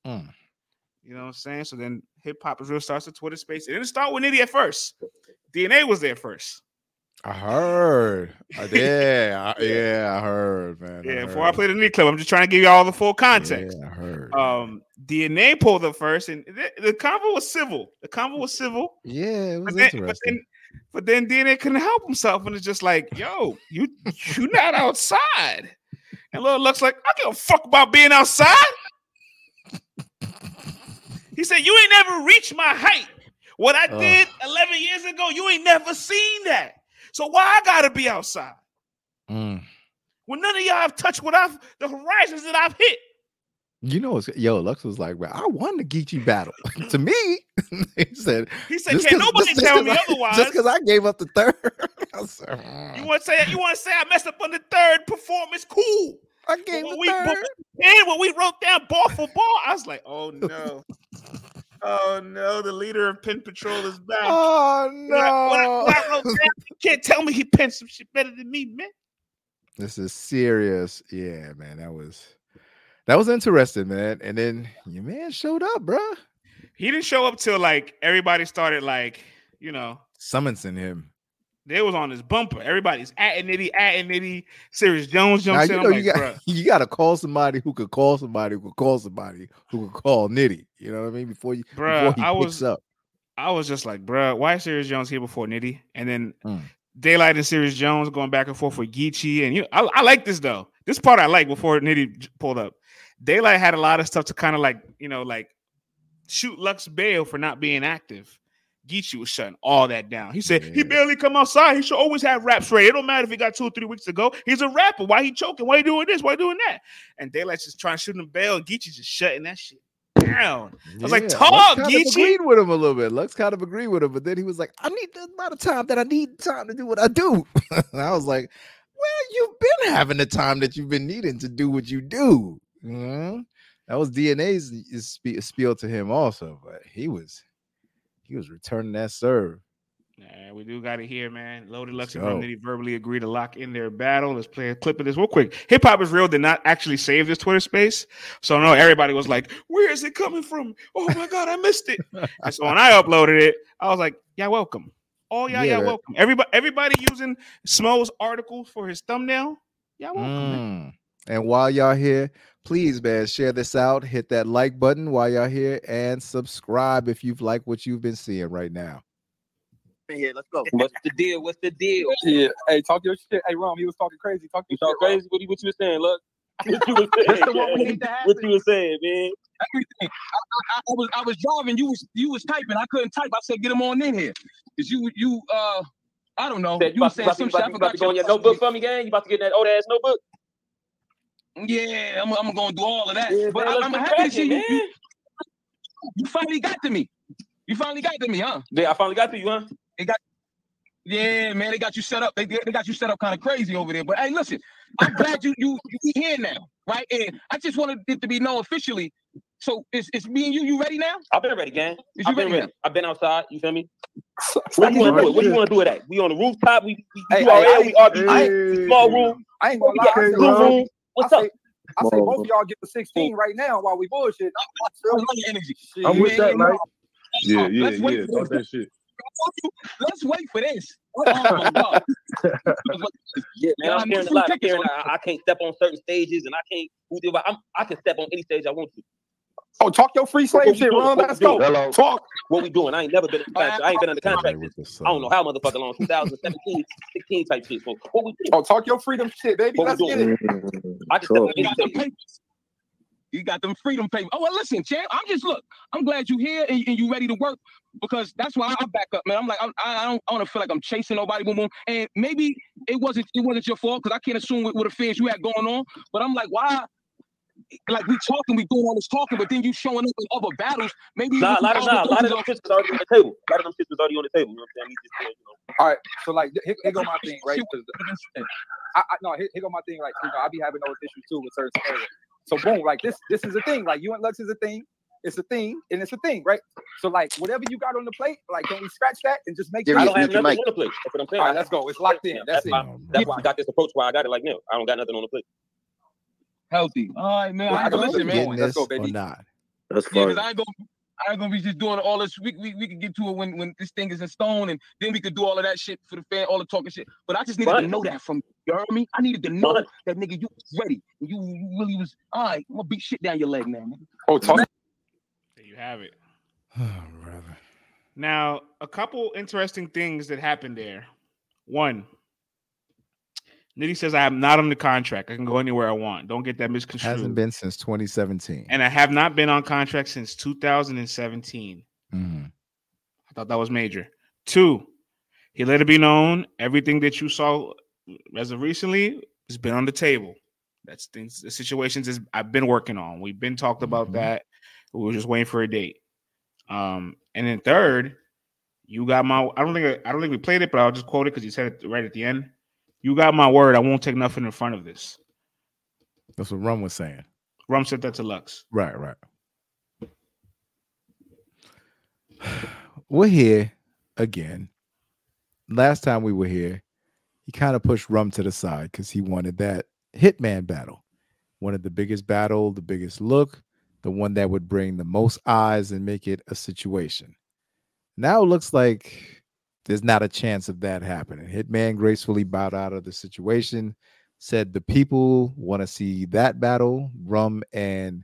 Mm. You know what I'm saying? So then hip hop is real starts a Twitter space. It didn't start with Nitty at first. DNA was there first. I heard. Uh, (laughs) yeah, I, yeah, I heard, man. Yeah, heard. before I play the Nitty clip, I'm just trying to give you all the full context. Yeah, I heard. Um, DNA pulled up first, and the, the convo was civil. The convo was civil. yeah, it was But then, but interesting. then, but then DNA couldn't help himself, and it's just like, yo, you you not outside. And Lil Lux like, I give a fuck about being outside. he said, You ain't never reached my height. What I did 11 years ago, you ain't never seen that. So why I gotta be outside? Mm. When none of y'all have touched what I've the horizons that I've hit. You know, what's, yo, Lux was like, "Bro, I won the Geechi battle." (laughs) to me, (laughs) he said, He said, "Just Can't 'cause- nobody tell me I- otherwise. Just because I gave up the third, (laughs) said, you "Mm, want to say you want to say I messed up on the third performance? Cool. I gave when the we- third. And when we wrote down ball for ball, I was like, oh no. Oh no, the leader of Pin Patrol is back. Oh When I- when I- no! when I wrote down, you can't tell me he penned some shit better than me, man. this is serious. Yeah, man, that was that was interesting, man. And then your man showed up, bruh. He didn't show up till like everybody started like, you know, Summoning him. They was on his bumper. Everybody's at Nitty, at Nitty. Serius Jones Now, jumps you in. know you like, got, (laughs) you got to call somebody who could call somebody who could call somebody who could call Nitty. You know what I mean? Before you Bruh, before he I was- up. I was just like, bruh, why is Serius Jones here before Nitty? And then Mm. Daylyt and Serius Jones going back and forth with Geechi. And you I, I like this though. This part I like before Nitty pulled up. Daylyt had a lot of stuff to kind of like, you know, like shoot Lux bail for not being active. Geechi was shutting all that down. He said he barely come outside. He should always have raps ready. It don't matter if he got two or three weeks ago. He's a rapper. Why he choking? Why he doing this? Why he doing that? And Daylyt's just trying to shoot him bail. And Geechi just shutting that shit down. I was like, "Talk, of Geechi." agreed with him a little bit. Lux kind of agreed with him, but then he was like, I need the amount of time that I need time to do what I do. (laughs) and I was like, Well, you've been having the time that you've been needing to do what you do. You know? That was DNA's spiel to him also, but he was he was returning that serve. Yeah, we do got it here, man. Loaded Lux Let's and go. Rum Nitty verbally agree to lock in their battle. Let's play a clip of this real quick. Hip Hop is Real did not actually save this Twitter space. So no, everybody was like, Where is it coming from? Oh my god, I missed it. (laughs) and so when I uploaded it, I was like, Yeah, welcome. Oh yeah, yeah, Yeah. welcome. Everybody everybody using Smo's article for his thumbnail. Yeah, welcome. Mm. And while y'all here, please, man, share this out. Hit that like button while y'all here, and subscribe if you've liked what you've been seeing right now. here. Let's go. What's the deal? What's the deal? Yeah. Hey, talk your shit. Hey, Rum, he was talking crazy. Talk You your talk shit, crazy? What you, what you was saying? Look, (laughs) what you (laughs) was saying? That's the one we man? need to What you was saying, man? Everything. I, I, I was I was driving. You was you was typing. I couldn't type. I said, get him on in here. Cause you you uh I don't know. Said You you was about, saying to- some about, shit. to- I about, to- about to go in your your notebook for me, gang? You about to get in that old ass notebook? Yeah, I'm, I'm gonna do all of that. Yeah, but I, let's I'm happy to see you, you. You finally got to me. You finally got to me, huh? Yeah, I finally got to you, huh? Yeah, man, they got you set up. They, they got you set up kind of crazy over there. But hey, listen, I'm glad you you you here now, right? And I just wanted it to be known officially. So it's it's me and you. You ready now? I've been ready, gang. Is I've you been ready? ready. I've been outside. You feel me? What do you want to do? It? What do you want to do with that? We on the rooftop. We, we, we Hey, do hey, RL. I We RBE. I Small room. I ain't gonna we lie. Blue room. What's I up? say, I say both of y'all get the 16 right now while we bullshit. I love your energy. I'm with that, Man, Mike. Yeah, yeah, let's wait yeah. for Talk this. that shit. Let's wait for this. Oh my god. Yeah, man. I'm I'm hearing a lot. I'm hearing I, I can't step on certain stages, and I can't. Do I'm, I can step on any stage I want to. Oh, talk your free slave shit, doing? Ron. What we Let's go. Hello. Talk. What we doing? I ain't never been in contract. I ain't been under contract. I don't know how motherfucker long 2017, 16 type shit. So what we doing? Oh, talk your freedom shit, baby. What we Let's get it. I can step You got them papers. You got them freedom papers. Oh well, listen, champ. I'm just look. I'm glad you here and, and you ready to work because that's why I back up, man. I'm like, I'm, I I don't, I don't feel like I'm chasing nobody, boom, boom. And maybe it wasn't, it wasn't your fault because I can't assume what, what affairs you had going on. But I'm like, why? Like we talking, we doing all this talking, but then you showing up in other battles. Maybe Nah, a lot of nah, a lot of them shits was already on the table. A lot of them shits was already on the table. You know what I'm saying? Just, you know, All right, so like here, here go my thing, right? 'Cause I, I no, here, here go my thing. Like you know, I be having those issues too with certain areas. So boom, like this, this is a thing. Like you and Lux is a thing. It's a thing, and it's a thing, right? So like whatever you got on the plate, like can we scratch that and just make Give sure? I don't have nothing mic. on the plate. That's what I'm saying. All right, let's go. It's locked in. That's it. why, that's why I got this approach why I got it like now. I don't got nothing on the plate. Healthy. All right, man. Well, I I ain't can listen, listen, man. man. Let's go, or baby. not. That's Yeah, fine. because I ain't gonna I ain't gonna be just doing all this. We, we we can get to it when when this thing is in stone, and then we could do all of that shit for the fan, all the talking shit. But I just needed Fine. to know that from you. You heard me? I needed to know Fine. that nigga, you was ready. You, you really was. All right, I'm gonna beat shit down your leg now, man. Oh, talk. There you have it. (sighs) Oh, brother. Now, a couple interesting things that happened there. One, Nitty says I am not under contract. I can go anywhere I want. Don't get that misconstrued. Hasn't been since 2017. and I have not been on contract since 2017. Mhm. I thought that was major. Two, he let it be known everything that you saw as of recently has been on the table. That's things, the situations is I've been working on. We've been talked about Mhm. that. We were just waiting for a date. Um, and then third, you got my. I don't think I don't think we played it, but I'll just quote it because you said it right at the end. You got my word. I won't take nothing in front of this. That's what Rum was saying. Rum said that to Lux. Right, right. (sighs) We're here again. Last time we were here, he kind of pushed Rum to the side because he wanted that Hitman battle. Wanted the biggest battle, the biggest look, the one that would bring the most eyes and make it a situation. Now it looks like there's not a chance of that happening. Hitman gracefully bowed out of the situation, said the people want to see that battle, Rum and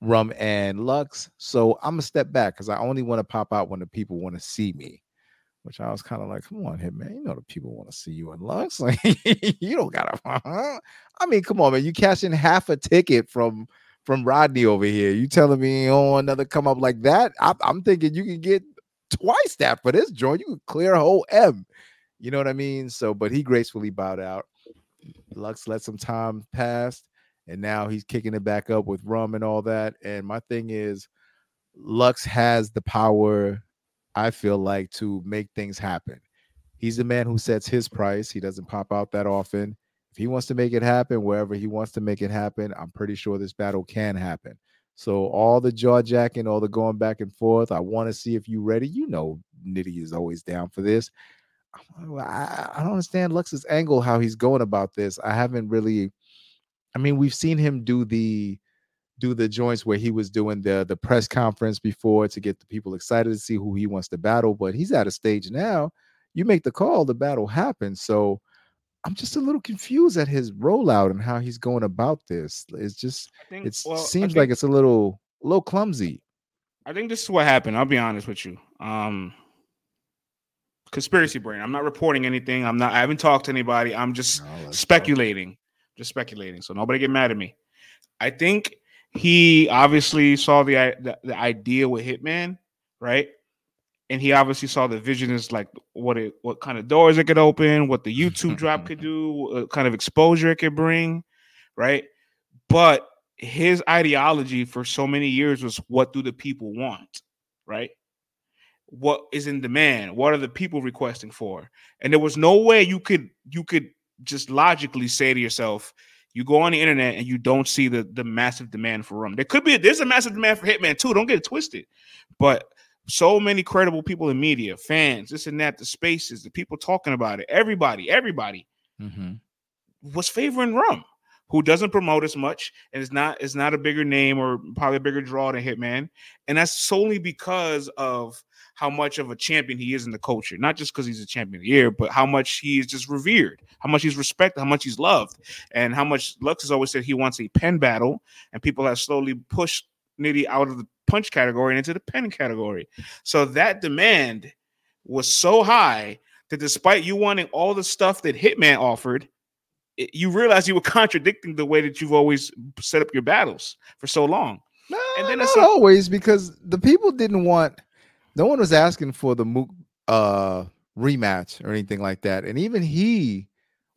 Rum and Lux. So I'm gonna step back because I only want to pop out when the people want to see me. Which I was kind of like, come on, Hitman. You know the people want to see you in Lux. (laughs) You don't gotta. (laughs) I mean, come on, man. You cashing half a ticket from from Rodney over here. You telling me oh another come up like that? I, I'm thinking you can get twice that for this joint. You clear a whole M. You know what I mean? So, but he gracefully bowed out. Lux let some time pass, and now he's kicking it back up with rum and all that. And my thing is, Lux has the power, I feel like, to make things happen. He's the man who sets his price. He doesn't pop out that often. If he wants to make it happen, wherever he wants to make it happen, I'm pretty sure this battle can happen. So all the jaw jacking, all the going back and forth. I want to see if you ready. You know, Nitty is always down for this. I, I don't understand Lux's angle, how he's going about this. I haven't really. I mean, we've seen him do the do the joints where he was doing the the press conference before to get the people excited to see who he wants to battle. But he's at a stage now. You make the call, the battle happens. So I'm just a little confused at his rollout and how he's going about this. It's just think, it well, seems think- like it's a little a little clumsy. I think this is what happened. I'll be honest with you. Um conspiracy brain. I'm not reporting anything. I'm not I haven't talked to anybody. I'm just No, go. speculating. Just speculating. So nobody get mad at me. I think he obviously saw the the, the idea with Hitman, right? And he obviously saw the vision as like what it what kind of doors it could open, what the YouTube (laughs) drop could do, what kind of exposure it could bring, right? But his ideology for so many years was what do the people want, right? What is in demand? What are the people requesting for? And there was no way you could you could just logically say to yourself, you go on the internet and you don't see the the massive demand for rum. There could be there's a massive demand for Hitman too. Don't get it twisted, but so many credible people in media, fans, this and that, the spaces, the people talking about it, everybody, everybody Mhm. was favoring Rum, who doesn't promote as much and is not is not a bigger name or probably a bigger draw than Hitman, and that's solely because of how much of a champion he is in the culture. Not just because he's a champion of the year, but how much he is just revered, how much he's respected, how much he's loved, and how much Lux has always said he wants a pen battle, and people have slowly pushed Nitty out of the punch category and into the pen category. So that demand was so high that despite you wanting all the stuff that Hitman offered, it- you realize you were contradicting the way that you've always set up your battles for so long. No, And then not a- always because the people didn't want. No one was asking for the Mook uh, rematch or anything like that, and even he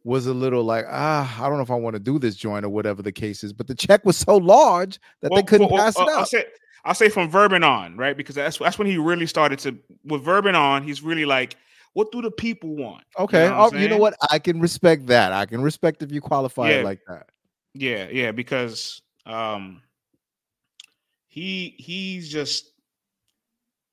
was a little like, ah, I don't know if I want to do this joint or whatever the case is. But the check was so large that they couldn't well, pass uh, it I'll up. say, I'll say from Verban on, right? Because that's that's when he really started to with Verban on. He's really like, what do the people want? Okay, know what oh, you know what? I can respect that. I can respect if you qualify Yeah. it like that. Yeah, yeah, because um he he's just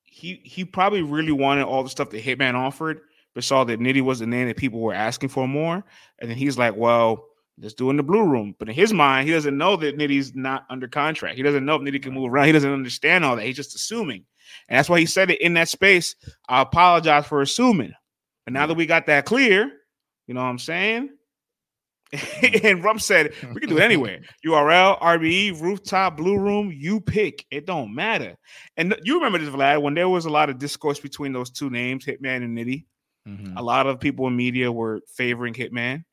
he he probably really wanted all the stuff that Hitman offered, but saw that Nitty was the name that people were asking for more. And then he's like, Well, let's do it in the blue room. But in his mind, he doesn't know that Nitty's not under contract. He doesn't know if Nitty can move around. He doesn't understand all that. He's just assuming. And that's why he said it in that space. I apologize for assuming. But now that we got that clear, you know what I'm saying? Mm. (laughs) and Rump said, we can do it anywhere. (laughs) URL, RBE, rooftop, blue room, you pick. It don't matter. And you remember this, Vlad, when there was a lot of discourse between those two names, Hitman and Nitty. Mhm. A lot of people in media were favoring Hitman.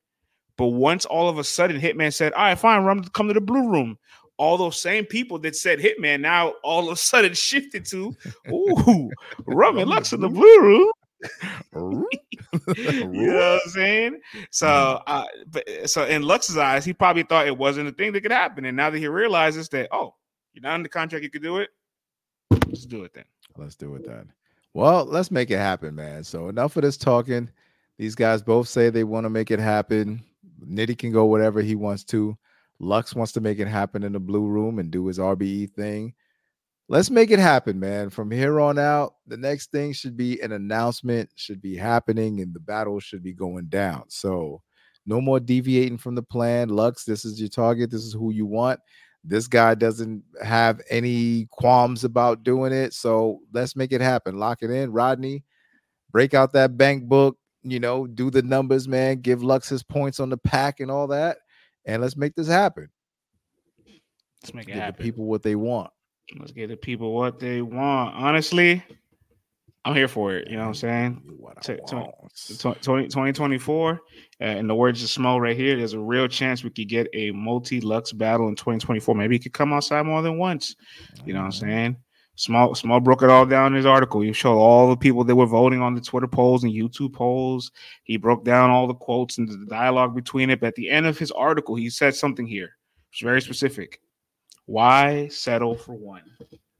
But once all of a sudden Hitman said, "All right, fine, Rum, come to the blue room," all those same people that said Hitman now all of a sudden (laughs) shifted to, "Ooh, Rum and Lux in the (laughs) blue room." (laughs) you know what I'm saying? So, uh, but so in Lux's eyes, he probably thought it wasn't a thing that could happen, and now that he realizes that, oh, you're not in the contract, you could do it. Let's do it then. Let's do it then. Well, let's make it happen, man. So enough of this talking. These guys both say they want to make it happen. Nitty can go whatever he wants to. Lux wants to make it happen in the blue room and do his RBE thing. Let's make it happen, man. From here on out, the next thing should be an announcement, should be happening, and the battle should be going down. So, no more deviating from the plan. Lux, this is your target. This is who you want. This guy doesn't have any qualms about doing it. So, let's make it happen. Lock it in. Rodney, break out that bank book, you know, do the numbers, man. Give Lux his points on the pack and all that. And let's make this happen. Let's make it happen. Give the people what they want. Let's get the people what they want. Honestly, I'm here for it. You know what I'm saying? What I T- t- want. Tw- 20, 2024, uh, in the words of Smo right here, there's a real chance we could get a multi Lux battle in 2024. Maybe he could come outside more than once. You know what I'm saying? Small Small broke it all down in his article. He showed all the people that were voting on the Twitter polls and YouTube polls. He broke down all the quotes and the dialogue between it. But at the end of his article, he said something here. It's very specific. Why settle for one?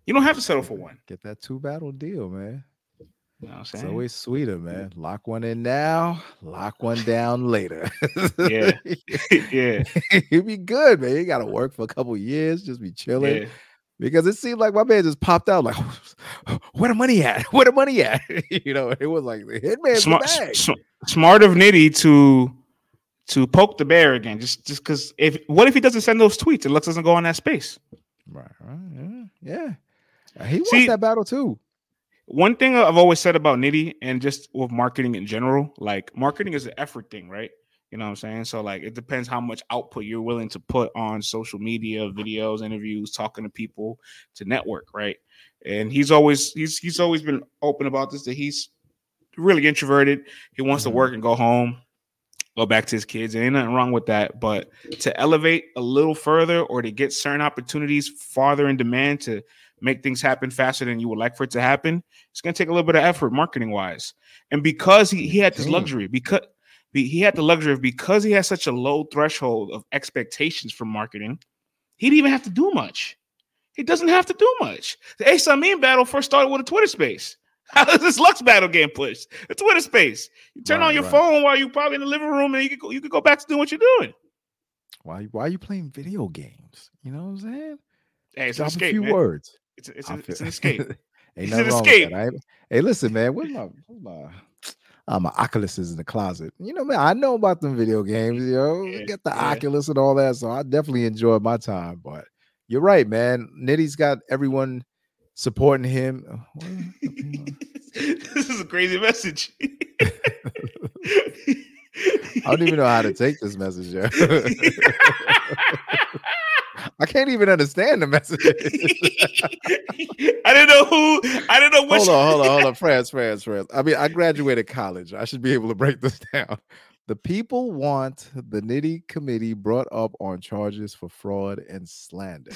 You don't have to settle for one. Get that two battle deal, man. You know It's always sweeter, man. Lock one in now, lock one down later. Yeah. (laughs) (laughs) yeah. He'd be good, man. You got to work for a couple years, just be chilling. Yeah. Because it seemed like my man just popped out, like, (laughs) where the money at? Where the money at? you know, it was like the hitman's smart, the smart of Nitty to to poke the bear again. Just just because if what if he doesn't send those tweets It Lux doesn't go on that space? Right, right, yeah, yeah. He wants See- that battle too. One thing I've always said about Nitty and just with marketing in general, like marketing is an effort thing, right? You know what I'm saying? So like it depends how much output you're willing to put on social media, videos, interviews, talking to people to network, right? And he's always he's he's always been open about this that he's really introverted. He wants to mm-hmm. work and go home, go back to his kids. And ain't nothing wrong with that. But to elevate a little further or to get certain opportunities farther in demand to make things happen faster than you would like for it to happen, it's gonna take a little bit of effort marketing wise. And because he, he had this luxury, because he had the luxury of because he has such a low threshold of expectations for marketing, he didn't even have to do much. He doesn't have to do much. The Ace Amin battle first started with a Twitter space. (laughs) How does this Lux battle game pushed? A Twitter space. You turn Right, on your right. phone while you're probably in the living room and you could go, you could go back to doing what you're doing. Why? Why are you playing video games? You know what I'm saying? Hey, it's Drop a few man. words. It's, a- it's, a- it's an (laughs) escape. Ain't nothing an wrong with escape. that. I ain't- hey, listen, man. Where's my where's my uh, my Oculus is in the closet. You know, man, I know about them video games, you know, Yeah, get the yeah. Oculus and all that. So I definitely enjoyed my time. But you're right, man. Nitty's got everyone supporting him. Uh, (laughs) this is a crazy message. (laughs) I don't even know how to take this message. I can't even understand the message. (laughs) I didn't know who. I didn't know which. hold on, hold on, hold on. (laughs) France, France, France. I mean, I graduated college. I should be able to break this (laughs) down. The people want the Nitty committee brought up on charges for fraud and slander.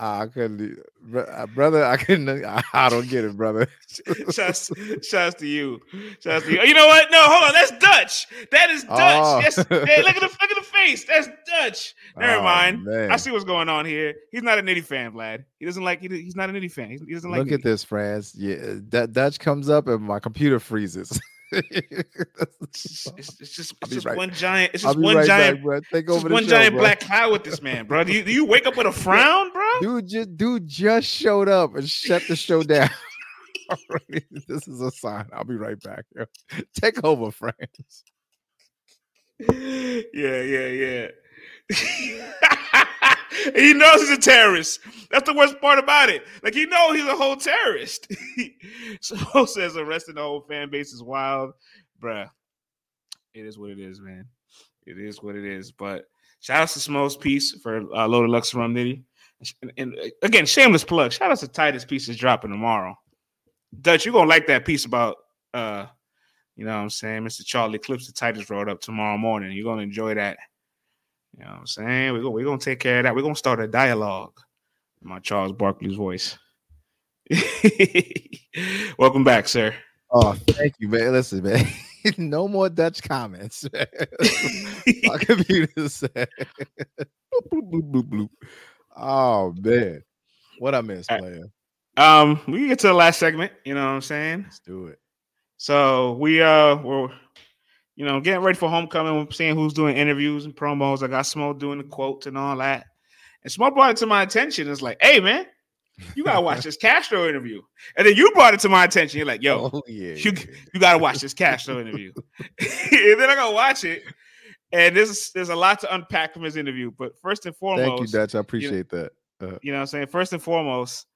I couldn't, uh, brother. I couldn't. I, don't get it, brother. (laughs) Shouts, shouts to you. Shouts to you. Oh, You know what? No, hold on. That's Dutch. That is Dutch. Oh. Yes. Hey, look at the (laughs) look at the face. That's Dutch. Never Oh, mind. man. I see what's going on here. He's not a Nitty fan, Vlad. He doesn't like. He, he's not a Nitty fan. He, doesn't like. Look at this, France. Yeah, that Dutch comes up and my computer freezes. (laughs) (laughs) It's, just, it's just right- one giant. It's just one right giant. back. Take over one show, giant bro. black cloud with this man, bro. Do you, do you wake up with a (laughs) frown, bro? Dude, just, dude just showed up and shut the show down. (laughs) Alright, this is a sign. I'll be right back. yo. Take over, friends. yeah, yeah, yeah. He knows he's a terrorist. That's the worst part about it. Like he knows he's a whole terrorist. (laughs) so (laughs) says arresting the whole fan base is wild, bruh. It is what it is, man. It is what it is. But shout out to Smo's piece for uh, Loaded Lux from Nitty. And, and, again, shameless plug. Shout out to Titus piece is dropping tomorrow. Dutch, you're gonna like that piece about uh, you know what I'm saying, Mr. Charlie Clips the Titus Road up tomorrow morning. You're gonna enjoy that. You know what I'm saying? We're gonna, we're gonna take care of that. We're gonna start a dialogue. in My Charles Barkley's voice. (laughs) Welcome back, sir. Oh, thank you, man. Listen, man. (laughs) no more Dutch comments. (laughs) My computer said. bloop. Oh man, what I missed, All right. player. Um, we can get to the last segment, you know what I'm saying? Let's do it. So we uh we're you know getting ready for homecoming. We're seeing who's doing interviews and promos. I got Smoke doing the quotes and all that. And Smoke brought it to my attention. It's like, hey man, you gotta watch (laughs) this Castro interview. And then you brought it to my attention. You're like, yo, oh yeah, you, yeah. you gotta watch this Castro interview. (laughs) and then I gotta watch it. And there's there's a lot to unpack from his interview. But first and foremost, Thank you, Dutch. I appreciate that. Uh, you know what I'm saying? First and foremost,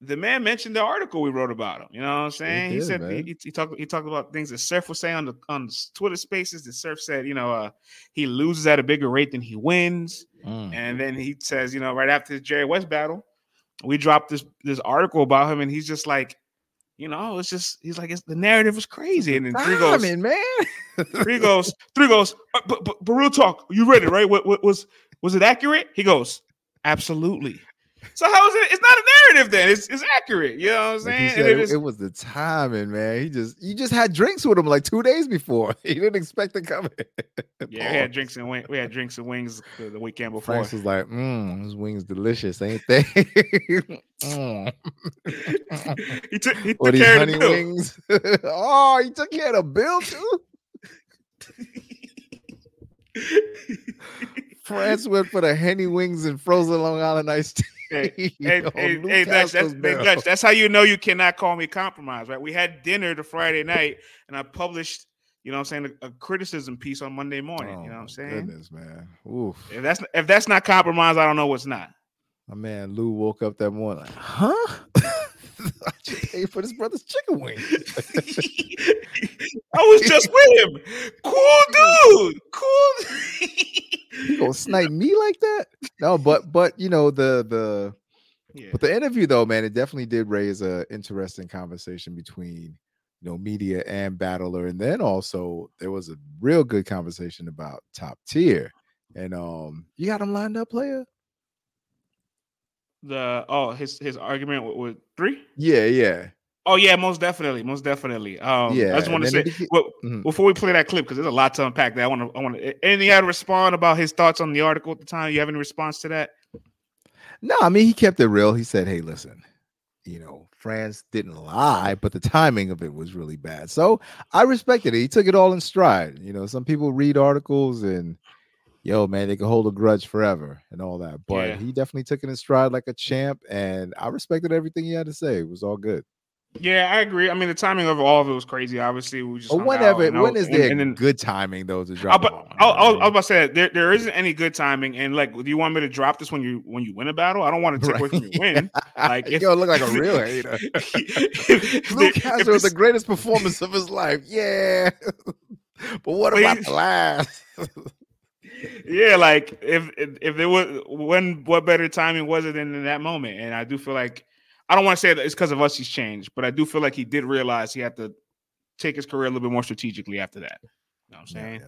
the man mentioned the article we wrote about him. You know what I'm saying? He, did, said he, he talked he talked about things that Surf was saying on the on Twitter spaces. That Surf said, you know, uh, he loses at a bigger rate than he wins. mm. And then he says, you know, right after the Jerry West battle, we dropped this this article about him, and he's just like, you know, it's just he's like, it's, the narrative was crazy. And then three goes, Timing, man. three goes, three goes, "Uh, but, but but real talk, you read it, right? What, what was was it accurate? He goes, absolutely. So how is it? It's not a narrative then. It's it's accurate. You know what I'm saying? said, it is- it was the timing, man. He just you just had drinks with him like two days before. (laughs) He didn't expect to come in. (laughs) yeah, we had drinks and wing, we had drinks and wings the, the weekend before. Franks was like, mm, "Those wings delicious, ain't they?" (laughs) Mm. he took he took these care of the bill. wings. oh, he took care of the bill too. France went for the henny wings and frozen Long Island iced tea. (laughs) Hey, hey, hey, hey, Dutch, that's, hey, that's how you know you cannot call me compromised, right? We had dinner the Friday night, and I published, you know, what I'm saying a, a criticism piece on Monday morning. Oh, you know what I'm saying? Goodness, man. Oof. If that's if that's not compromise, I don't know what's not. My man Lu woke up that morning like, huh? (laughs) (laughs) I just paid for this brother's chicken wings. (laughs) I was just with him. Cool (laughs) dude. Cool. You gonna snipe me like that? No, but but you know the the yeah. but the interview though, man, it definitely did raise a interesting conversation between you know media and battler, and then also there was a real good conversation about top tier. And um, you got him lined up, player? The oh his his argument with, with three. Yeah, yeah, Oh yeah, most definitely, most definitely. Um, yeah. I just want to say it- well, Mhm. before we play that clip because there's a lot to unpack. That I want to, I want to. Anything had to respond about his thoughts on the article at the time? You have any response to that? No, I mean he kept it real. He said, "Hey, listen, you know, France didn't lie, but the timing of it was really bad." So I respected it. He took it all in stride. You know, some people read articles and, yo, man, they can hold a grudge forever and all that. But Yeah. he definitely took it in stride like a champ, and I respected everything he had to say. It was all good. Yeah, I agree. I mean, the timing of all of it was crazy. Obviously, we just out, whenever, when was- is there and then- good timing though to I, drop? I, I, you was- know I was about to say there, there isn't any good timing, and like, do you want me to drop this when you when you win a battle? I don't want to take away from your win. Like, you (laughs) if- gonna look like a real (laughs) hater. (laughs) Luke Castro was the greatest performance of his life. Yeah. but what about the last? Yeah, like if if, there was when what better timing was it than in that moment? And I do feel like I don't want to say that it's because of us he's changed, but I do feel like he did realize he had to take his career a little bit more strategically after that. You know what I'm saying?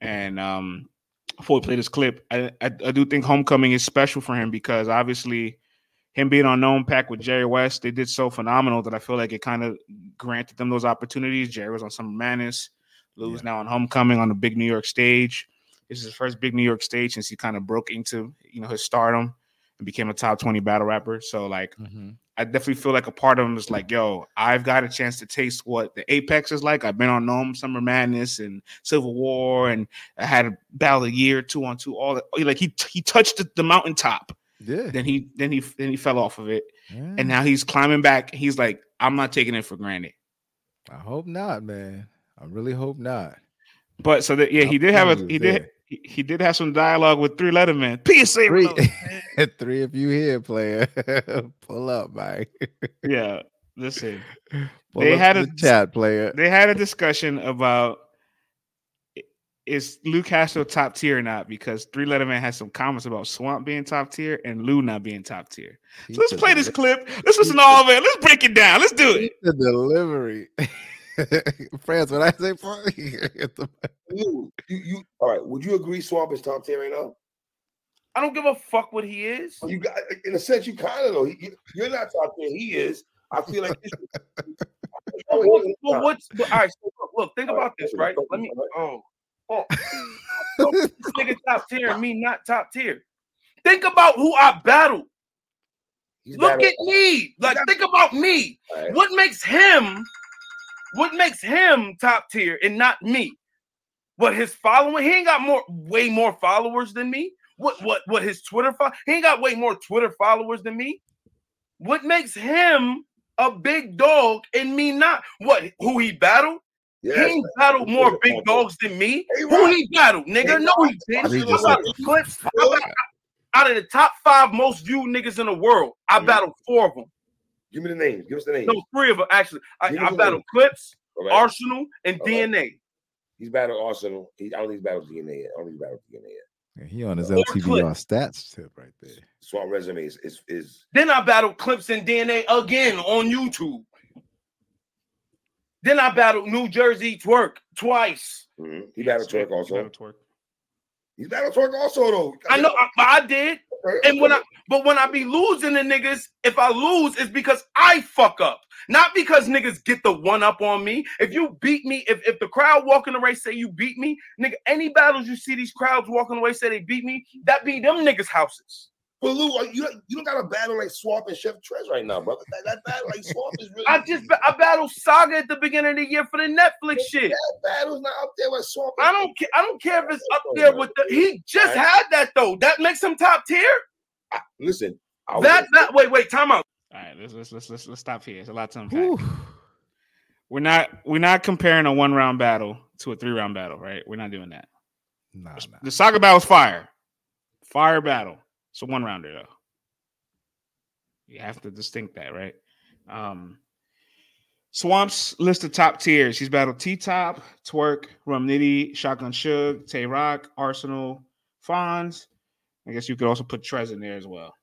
And um, before we play this clip, I, I I do think Homecoming is special for him because obviously him being on known pack with Jerry West, they did so phenomenal that I feel like it kind of granted them those opportunities. Jerry was on Summer Madness, Lu's now on Homecoming on the big New York stage. This is his first big New York stage since he kind of broke into you know his stardom and became a top 20 battle rapper. So like mm-hmm. I definitely feel like a part of him is like, yo, I've got a chance to taste what the apex is like. I've been on NOME, Summer Madness, and Civil War, and I had a battle a year, two on two, all that. Oh, like he he touched the, mountaintop. Yeah. Then he then he then he fell off of it. Yeah. And now he's climbing back. He's like, I'm not taking it for granted. I hope not, man. I really hope not. But so that yeah, he did have a he did. He, he did have some dialogue with three Letterman. PSA Three, (laughs) three of you here, player. (laughs) Pull up, Mike. yeah. Listen, Pull They had a the chat, player. they had a discussion about is Lu Castro top tier or not? Because Three Letter Man has some comments about Swamp being top tier and Lu not being top tier. So let's play this clip. Let's listen to all of it. Let's break it down. Let's do it. The delivery. (laughs) (laughs) France, when I say fuck, (laughs) You, you, you, all right. Would you agree Swamp is top tier right now? I don't give a fuck what he is. You got, in a sense, you kind of know. He, you're not top tier. He is. I feel like. This, (laughs) Well, well, what's but, all right? So look, look, think about this, right? Let me. Oh, oh. So this nigga top tier and me not top tier. Think about who I battled. Look at me. Like, think about me. Alright. What makes him? What makes him top tier and not me? What his following? He ain't got more, way more followers than me. What, what, what his Twitter? Fo- he ain't got way more Twitter followers than me. What makes him a big dog and me not? What? Who he battled? He ain't battled more big dogs than me. Who he battled, nigga? No, he didn't. He just battled Clips. I battled- Out of the top five most viewed niggas in the world, I battled four of them. Give me the names. Give us the names. No, three of them actually. I, I battled names. Clips, All right. Arsenal, and All right. DNA. He's battled Arsenal. He, I don't think he's battled DNA yet. I don't think he's battled DNA yet. he on his Or LTBR stats tip right there. Swamp resume is is, is Then I battled Clips and DNA again on YouTube. Then I battled New Jersey Twork twice. mhm. he battled Twork also. He battle Twork. He's battled Twork also though. I know I, I did. And when I but when I be losing the niggas, if I lose, it's because I fuck up. Not because niggas get the one up on me. If you beat me, if, if the crowd walking away say you beat me, nigga, any battles you see these crowds walking away say they beat me, that be them niggas' houses. But Lu, you you don't got a battle like Swamp and Chef Trez right now, brother. That, that battle like Swamp is really. I just I battled Saga at the beginning of the year for the Netflix shit. that battle's not up there with Swamp. I don't care. I don't care if it's up there with the. He just had that though. That makes him top tier. I, listen. I That that wait wait time out. All right, let's let's let's let's, let's stop here. It's a lot to unpack. We're not we're not comparing a one round battle to a three round battle, right? We're not doing that. Nah, nah. The saga battle's fire, fire battle. It's a one rounder though. You have to distinct that, right? Um, Swamp's list of top tiers. He's battled T Top, Twork, Rum Nitty, Shotgun Suge, Tay Roc, Arsenal, Fonz. I guess you could also put Trez in there as well.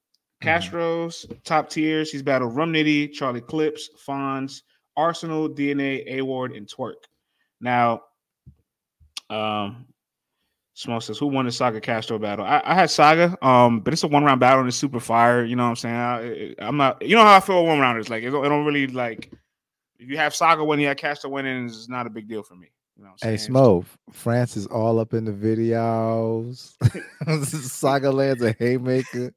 Castro's top tiers. He's battled Rum Nitty, Charlie Clips, Fonz, Arsenal, DNA, A Ward, and Twork. Now, um, Smoke says, "Who won the Saga Castro battle?" I, I had Saga, um, but it's a one round battle and it's super fire. You know what I'm saying? I, am not. You know how I feel one rounders. Like it don't, it don't really like. If you have Saga winning, you have Castro winning, it's not a big deal for me. You know Hey, saying? Smo, France is all up in the videos. (laughs) Saga lands a haymaker.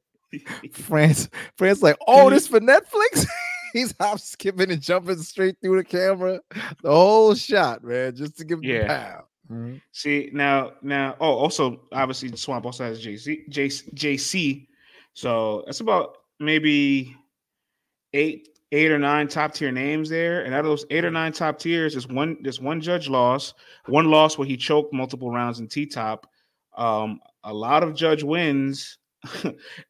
France, France, like, oh, this for Netflix. (laughs) He's hop skipping and jumping straight through the camera, the whole shot, man, just to give Yeah. The. Mhm. See now, now. Oh, also, obviously, Swamp also has JC, JC, JC. So that's about maybe eight, eight or nine top tier names there. And out of those eight or nine top tiers, there's one, there's one judge loss, one loss where he choked multiple rounds in T top. Um, a lot of judge wins, (laughs)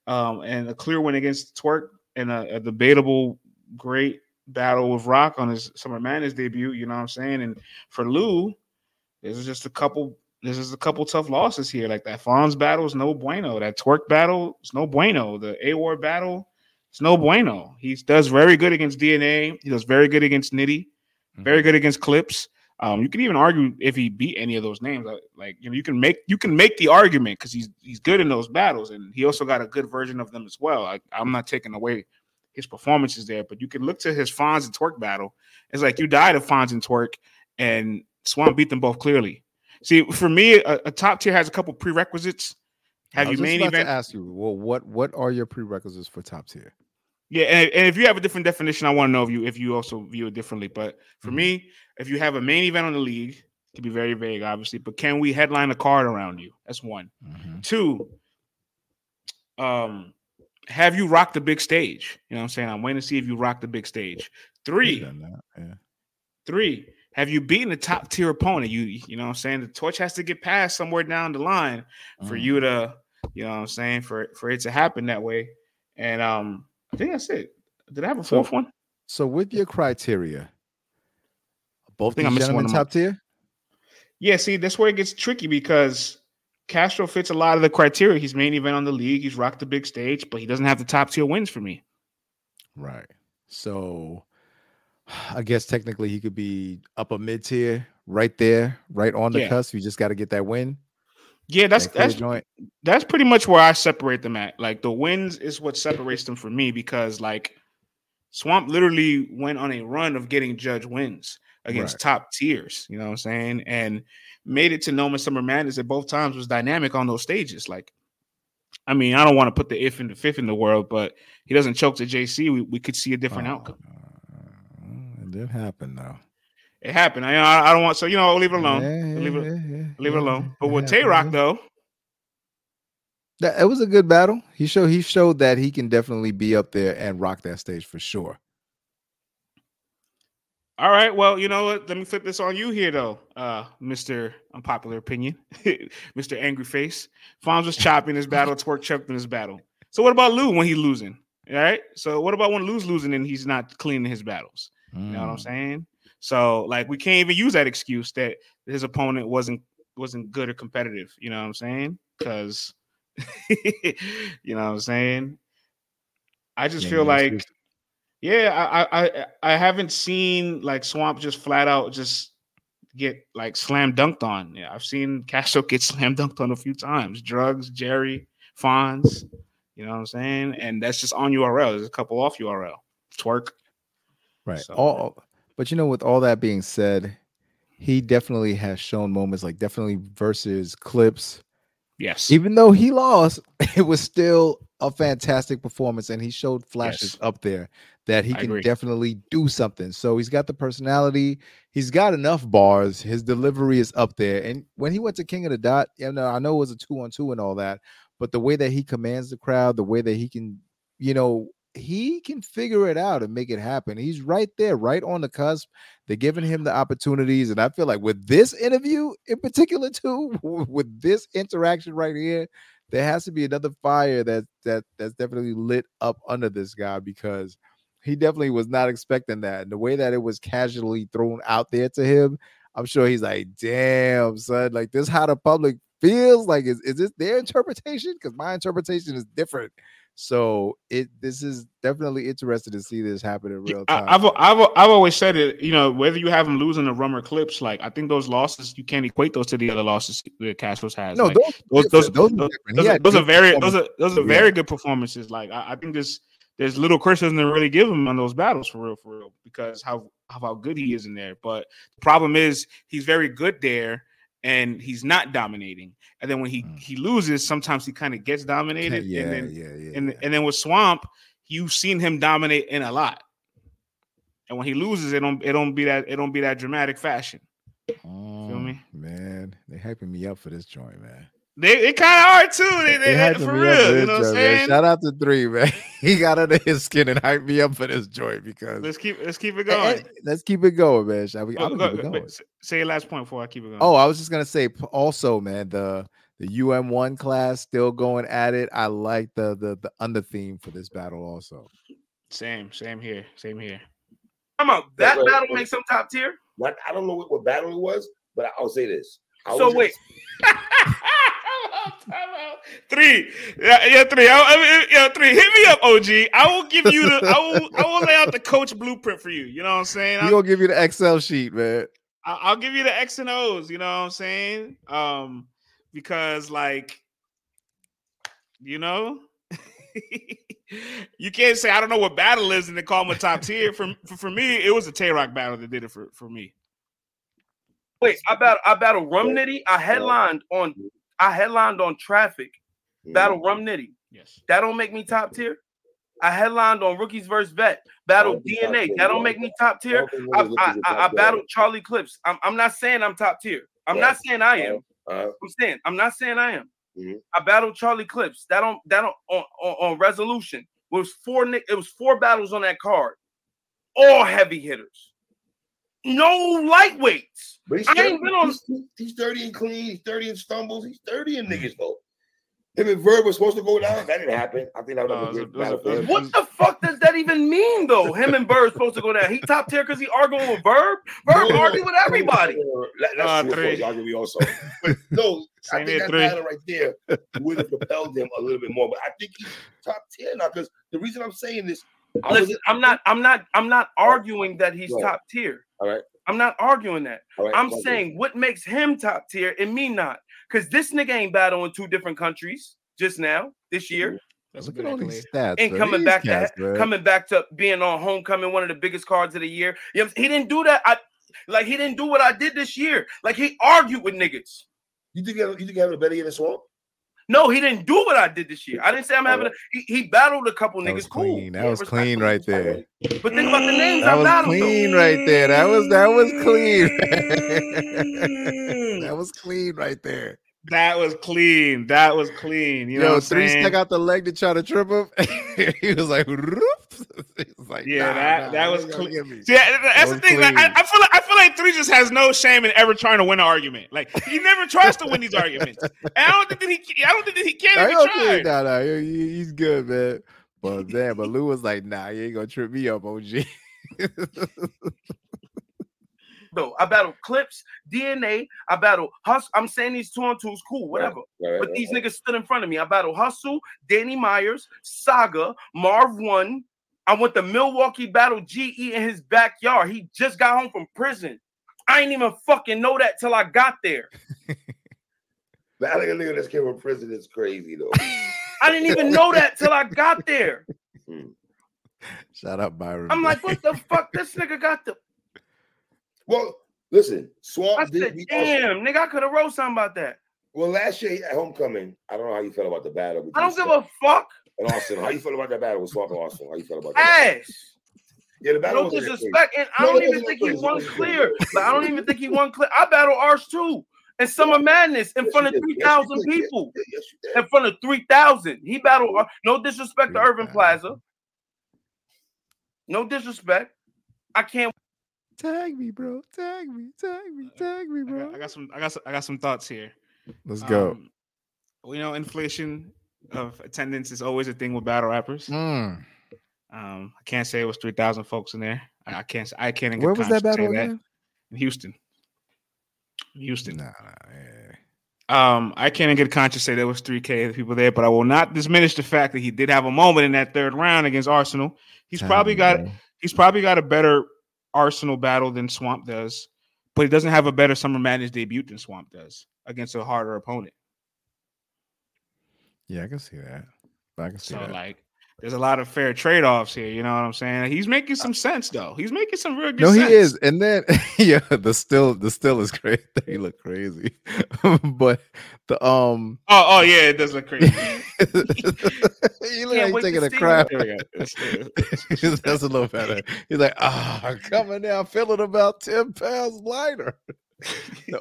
um, and a clear win against Twork, and a, a debatable great battle with Roc on his Summer Madness debut. You know what I'm saying? And for Lu. This is just a couple. This is a couple tough losses here. Like that Fonz battle is no bueno. That Twork battle is no bueno. The A Ward battle is no bueno. He does very good against DNA. He does very good against Nitty. Very good against Clips. Um, you can even argue if he beat any of those names. Like- Like you know, you can make you can make the argument because he's he's good in those battles, and he also got a good version of them as well. I, I'm not taking away his performances there, but you can look to his Fonz and Twork battle. It's like you died of Fonz and Twork, and Swamp beat them both clearly. See, for me, a, a top tier has a couple prerequisites. Have you main event? to ask you, well, what what are your prerequisites for top tier? Yeah, and, and if you have a different definition, I want to know if you if you also view it differently. But for Mhm. me, if you have a main event on the league, it can be very vague, obviously. But can we headline a card around you? That's one. Mhm. Two, um, have you rocked the big stage? You know what I'm saying? I'm waiting to see if you rock the big stage. Three, yeah. Three, have you beaten a top tier opponent? You you know what I'm saying? The torch has to get passed somewhere down the line for Mhm. you to, you know what I'm saying, for for it to happen that way. And um, I think that's it. Did I have a So- fourth one? So with your criteria, both think I these one gentlemen top tier. Yeah, see, that's where it gets tricky because Castro fits a lot of the criteria. He's main event on the league. He's rocked the big stage, but he doesn't have the top tier wins for me. Right. So I guess technically he could be upper mid tier, right there, right on the Yeah. cusp. You just got to get that win. Yeah, that's that that's joint. that's pretty much where I separate them at. Like the wins is what separates them from me because like Swamp literally went on a run of getting judge wins against Right. top tiers. You know what I'm saying? And made it to No Man's Summer Madness at both times was dynamic on those stages. Like, I mean, I don't want to put the if in the fifth in the world, but he doesn't choke to JC. We, we could see a different Oh, outcome. uh, It did happen though. It happened. I, I I don't want so you know I'll leave it alone. Yeah, leave it yeah, yeah, leave it alone. But with Tay Roc though, That it was a good battle. He showed he showed that he can definitely be up there and rock that stage for sure. All right. Well, you know what? Let me flip this on you here, though, uh, Mister Unpopular Opinion, (laughs) Mister Angry Face. Fonz was chopping his battle. (laughs) Twork choked in his battle. So what about Lu when he's losing? All right. So what about when Lu's losing and he's not cleaning his battles? You know what I'm Mm. saying? So like we can't even use that excuse that his opponent wasn't wasn't good or competitive. You know what I'm saying? Because (laughs) you know what I'm saying. I just Yeah, feel like yeah, I, I I I haven't seen like Swamp just flat out just get like slam dunked on. Yeah, I've seen Castro (laughs) get slam dunked on a few times. Drugs, Jerry, Fonz, you know what I'm saying? And that's just on URL. There's a couple off URL. Twork. Right. So- all but you know, with all that being said, he definitely has shown moments like definitely versus clips. Yes. Even though he lost, (laughs) it was still a fantastic performance, and he showed flashes Yes. up there that he I can agree. definitely do something. So he's got the personality, he's got enough bars, his delivery is up there. And when he went to King of the Dot, you know, I know it was a two on two and all that, but the way that he commands the crowd, the way that he can, you know, he can figure it out and make it happen. He's right there, right on the cusp. They're giving him the opportunities. And I feel like with this interview in particular, too, (laughs) with this interaction right here, there has to be another fire that that that's definitely lit up under this guy because he definitely was not expecting that. And the way that it was casually thrown out there to him, I'm sure he's like, damn, son, like this how the public feels. Like, is, is this their interpretation? Because my interpretation is different. So it this is definitely interesting to see this happen in real time. I, I've I've I've always said it. You know, whether you have him losing the rummer clips, like I think those losses you can't equate those to the other losses that Castro's has. no, Like, those those those those, are those, those are very those are those are Yeah. very good performances. Like I, I think there's there's little criticism to really give him on those battles for real, for real, because how, how good he is in there. But the problem is he's very good there and he's not dominating. And then when he Mm. he loses, sometimes he kind of gets dominated. (laughs) yeah, and then yeah, yeah, and yeah. and then with Swamp, you've seen him dominate in a lot. And when he loses, it don't it don't be that it don't be that dramatic fashion. Oh, me? Man, they hyping me up for this joint, man. They it kind of are too. They, they, hyping for real, you know what I'm saying? Shout out to three, man. (laughs) he got under his skin and hyped me up for this joint because Let's keep let's keep it going. let's keep it going, man. Shall we? Go- I'm go- gonna keep it go- going. wait, say your last point before I keep it going. Oh, I was just gonna say also, man, the the UM one class still going at it. I like the the the under theme for this battle also. same, same here, same here. Come on, that wait, battle wait. makes him top tier. Not, I don't know what, what battle it was, but I'll say this. I So (laughs) (laughs) was wait, three, yeah, yeah, three. I, I yeah, three. Hit me up, OG. I will give you the. I will. I will lay out the coach blueprint for you. You know what I'm saying? We I, gonna give you the Excel sheet, man. I- I'll give you the X and O's. You know what I'm saying? Um, because like, you know. (laughs) you can't say I don't know what battle is and then call him a top tier. For, for for me, it was a Tay Roc battle that did it for, for me. wait. I battle. I battle Rum Nitty. I headlined on. I headlined on Traffic. Battle Rum Nitty. Yes. That don't make me top tier. I headlined on Rookies versus Vet. Battle don't think top DNA. That don't make me top tier. I, I, I, I battled Charlie Clips. I'm, I'm not saying I'm top tier. I'm Yeah. not saying I am. Uh, I'm saying I'm not saying I am. Mhm. I battled Charlie Clips. That on that on, on, on, on resolution. It was four it was four battles on that card. All heavy hitters. No lightweights. but he's I 30, ain't been on- he's, he's 30 and clean. He's 30 and stumbles. He's 30 and niggas though. Him and Verb were supposed to go down. That didn't happen. I think that would No, have been it a was battle for him. What the fuck does that even mean, though? Him and Bird supposed to go down. He top tier because he arguing with Verb. Verb No, no, argue with everybody. (laughs) That- That's Uh, three. course, Y'all give me also. But no, I think that three. battle right there would have propelled him a little bit more. But I think he's top tier now because the reason I'm saying this, I was Listen, I'm not, I'm not, I'm not arguing that he's Right. top tier. All right. I'm not arguing that. All right. I'm go ahead. saying what makes him top tier and me not. Because this nigga ain't battling two different countries just now, this year, mm-hmm. That's a Look good at all these stats. and coming back cats, to bro. coming back to being on homecoming, one of the biggest cards of the year. You know, what I'm saying? he didn't do that. I like he didn't do what I did this year. Like he argued with niggas. You think you think having a better year than Swamp? No, he didn't do what I did this year. I didn't say I'm having. A, he, he battled a couple That was niggas. Cool. clean. That was clean right there. But think about the names That I was though. clean right there. That was that was clean. (laughs) that mm. was clean right there. That was clean. That was clean. You know what three stuck out the leg to try to trip him. (laughs) he was like, "Roop." (laughs) he was like, Yeah, nah, that- nah, that was clean. get me. See, that- that's the thing. Like, I. I feel like I feel like three just has no shame in ever trying to win an argument. Like he never tries to win these arguments. And I don't think that he. I don't think that he can Nah, if he he okay. tried. Nah, nah, he- he- he's good, man. But man, but Lu was like, nah, you ain't gonna trip me up, OG. though. (laughs) I battled Clips, DNA. I battled Hustle. I'm saying these two on twos, cool, whatever. Right, right, But right, these right. niggas stood in front of me. I battled Hustle, Danny Myers, Saga, Marv One. I went to Milwaukee battle GE in his backyard. He just got home from prison. I ain't even fucking know that till I got there. (laughs) Battling a nigga that's came from prison is crazy though. (laughs) I didn't even know that till I got there. Hmm. Shout out Byron. I'm like, what the fuck? This nigga got the. Well, listen, I Swamp did said, beat Austin. damn, nigga, I could have wrote something about that. Well, last year at homecoming, I don't know how you felt about the battle. I don't give a fuck. And Austin, how you feel about that battle with Swamp and Austin? How you feel about that? Ass. Yeah, the battle No wasn't disrespect, and I No, don't even think that he won clear. crazy. Like, I don't even think he won clear. I battle ours too, and Summer Madness in Yes, front of did. three Yes, you thousand did. Yes, people. you did. Yes. In front of three thousand, he battled. Ar- No disrespect to Urban Plaza. No disrespect. I can't. tag me, bro. Tag me, tag me, tag me, I bro. got, I got some. I got. Some, I got some thoughts here. Let's go. Um, well, you know, inflation of attendance is always a thing with battle rappers. Mm. Um, I can't say it was three thousand folks in there. I, I can't. I can't. Where was that battle again? In Houston. Houston. Nah, yeah. Um, I can't in good conscience say there was 3K of people there, but I will not diminish the fact that he did have a moment in that third round against Arsenal. He's probably got he's probably got a better Arsenal battle than Swamp does, but he doesn't have a better Summer Madness debut than Swamp does against a harder opponent. Yeah, I can see that. I can see So that. like there's a lot of fair trade-offs here, you know what I'm saying? He's making some sense though. He's making some real good sense. no, he is. And then (laughs) yeah, the still the still is great. (laughs) he look crazy. (laughs) but the um Oh, oh yeah, it does look crazy. you look like taking a crap. There we go. That's- a little better. He's like, ah, coming down, feeling about 10 pounds lighter. no,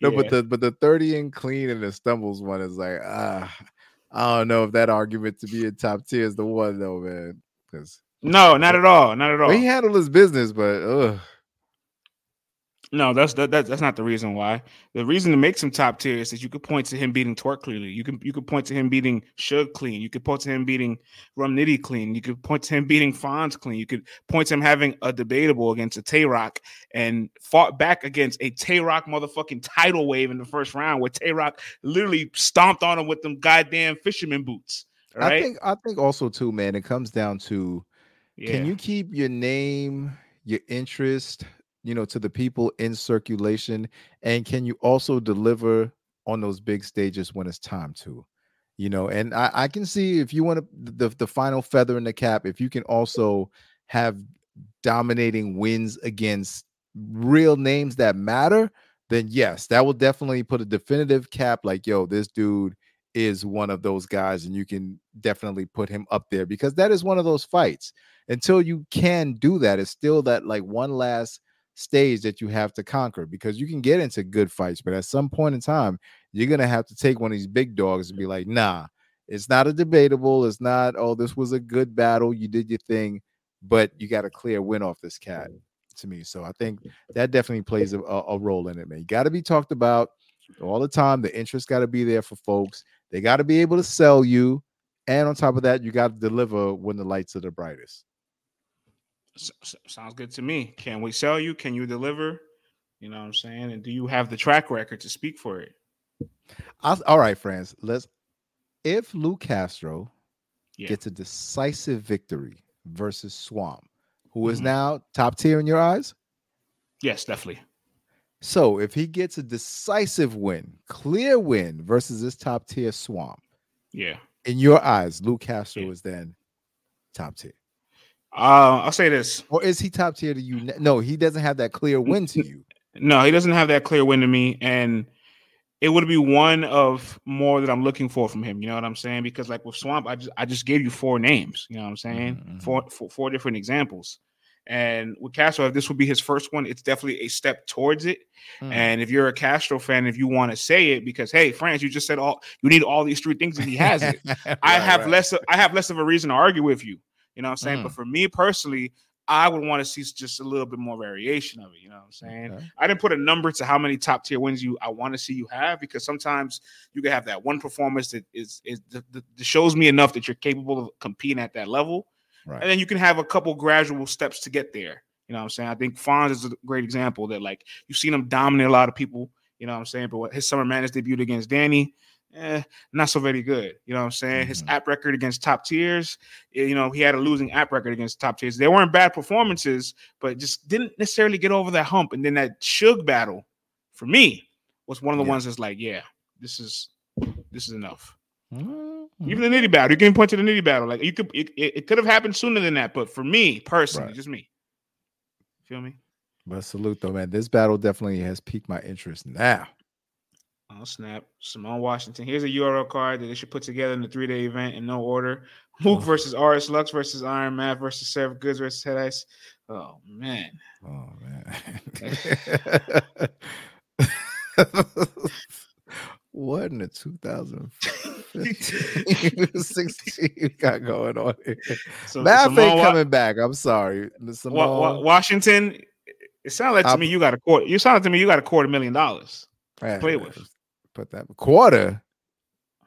no Yeah. but the but the 30 and clean and the stumbles one is like, ah, I don't know if that argument to be in top tier is the one though, man. Because No, not at all. Not at all. he handled his business, but ugh. No, that's that, that, that's not the reason why. The reason to make some top tier is that you could point to him beating Twork cleanly. You can you could point to him beating Suge clean. You could point to him beating Rum Nitty clean. You could point to him beating Fonz clean. You could point to him having a debatable against a Tay Roc and fought back against a Tay Roc motherfucking tidal wave in the first round where Tay Roc literally stomped on him with them goddamn fisherman boots. all I think I think also too, man, it comes down to yeah. can you keep your name, your interest, you know, to the people in circulation, and can you also deliver on those big stages when it's time to? You know, and I, I can see if you want to the the final feather in the cap, if you can also have dominating wins against real names that matter, then yes, that will definitely put a definitive cap. Like, yo, this dude is one of those guys, and you can definitely put him up there because that is one of those fights. Until you can do that, it's still that like one last stage that you have to conquer because you can get into good fights, but at some point in time, you're gonna have to take one of these big dogs and be like, nah, it's not a debatable, it's not, oh, this was a good battle, you did your thing, but you got a clear win off this cat mm. to me. So I think that definitely plays a, a role in it, man. You got to be talked about all the time. The interest got to be there for folks. They got to be able to sell you, and on top of that, you got to deliver when the lights are the brightest. S- sounds good to me. Can we sell you? Can you deliver? You know what I'm saying? And do you have the track record to speak for it? I'll, all right, friends. Let's. If Lu Castro Yeah. gets a decisive victory versus Swamp, who is Mhm. now top tier in your eyes. Yes, definitely. So if he gets a decisive win, clear win versus this top tier Swamp, Yeah. in your eyes, Lu Castro Yeah. is then top tier. Uh, I'll say this. Or is he top tier to you? No, he doesn't have that clear win to you. No, he doesn't have that clear win to me, and it would be one of more that I'm looking for from him. You know what I'm saying? Because like with Swamp, I just I just gave you four names. You know what I'm saying? Mhm, Four, four four different examples. And with Castro, if this would be his first one, it's definitely a step towards it. Mm. And if you're a Castro fan, if you want to say it, because hey, France, you just said all you need all these three things, and he has it. (laughs) I have right. less. Of, I have less of a reason to argue with you. You know what I'm saying? Mm. But for me personally, I would want to see just a little bit more variation of it. You know what I'm saying? Okay. I didn't put a number to how many top tier wins you I want to see you have because sometimes you can have that one performance that is is that, shows me enough that you're capable of competing at that level, Right. and then you can have a couple gradual steps to get there. You know what I'm saying? I think Fonz is a great example that like you've seen him dominate a lot of people. You know what I'm saying? But what his summer madness debut against Danny, eh, not so very good. You know what I'm saying? His Mhm. app record against top tiers, eh, you know, he had a losing app record against top tiers. They weren't bad performances, but just didn't necessarily get over that hump. And then that Suge battle for me was one of the Yeah. ones that's like, yeah, this is this is enough. Mhm. Even the nitty battle, you can point to the nitty battle. Like you could, it, it, it could have happened sooner than that, but for me personally, Right. just me. Feel me? But salute though, man. This battle definitely has piqued my interest now. Oh snap! Simone Washington. Here's a URL card that they should put together in the three day event in no order. Oh. Mook versus RS Lux versus Iron Man versus Seraph Goods versus Head Ice. Oh man. Oh man. (laughs) what in the 2015 (laughs) 16 got going on here? So Math Simone ain't coming back. I'm sorry. Miss Wa- Wa- Washington. It sounded like to I'm- me you got a quarter. You sounded to me you got a quarter million dollars. Man, play with. Put that quarter.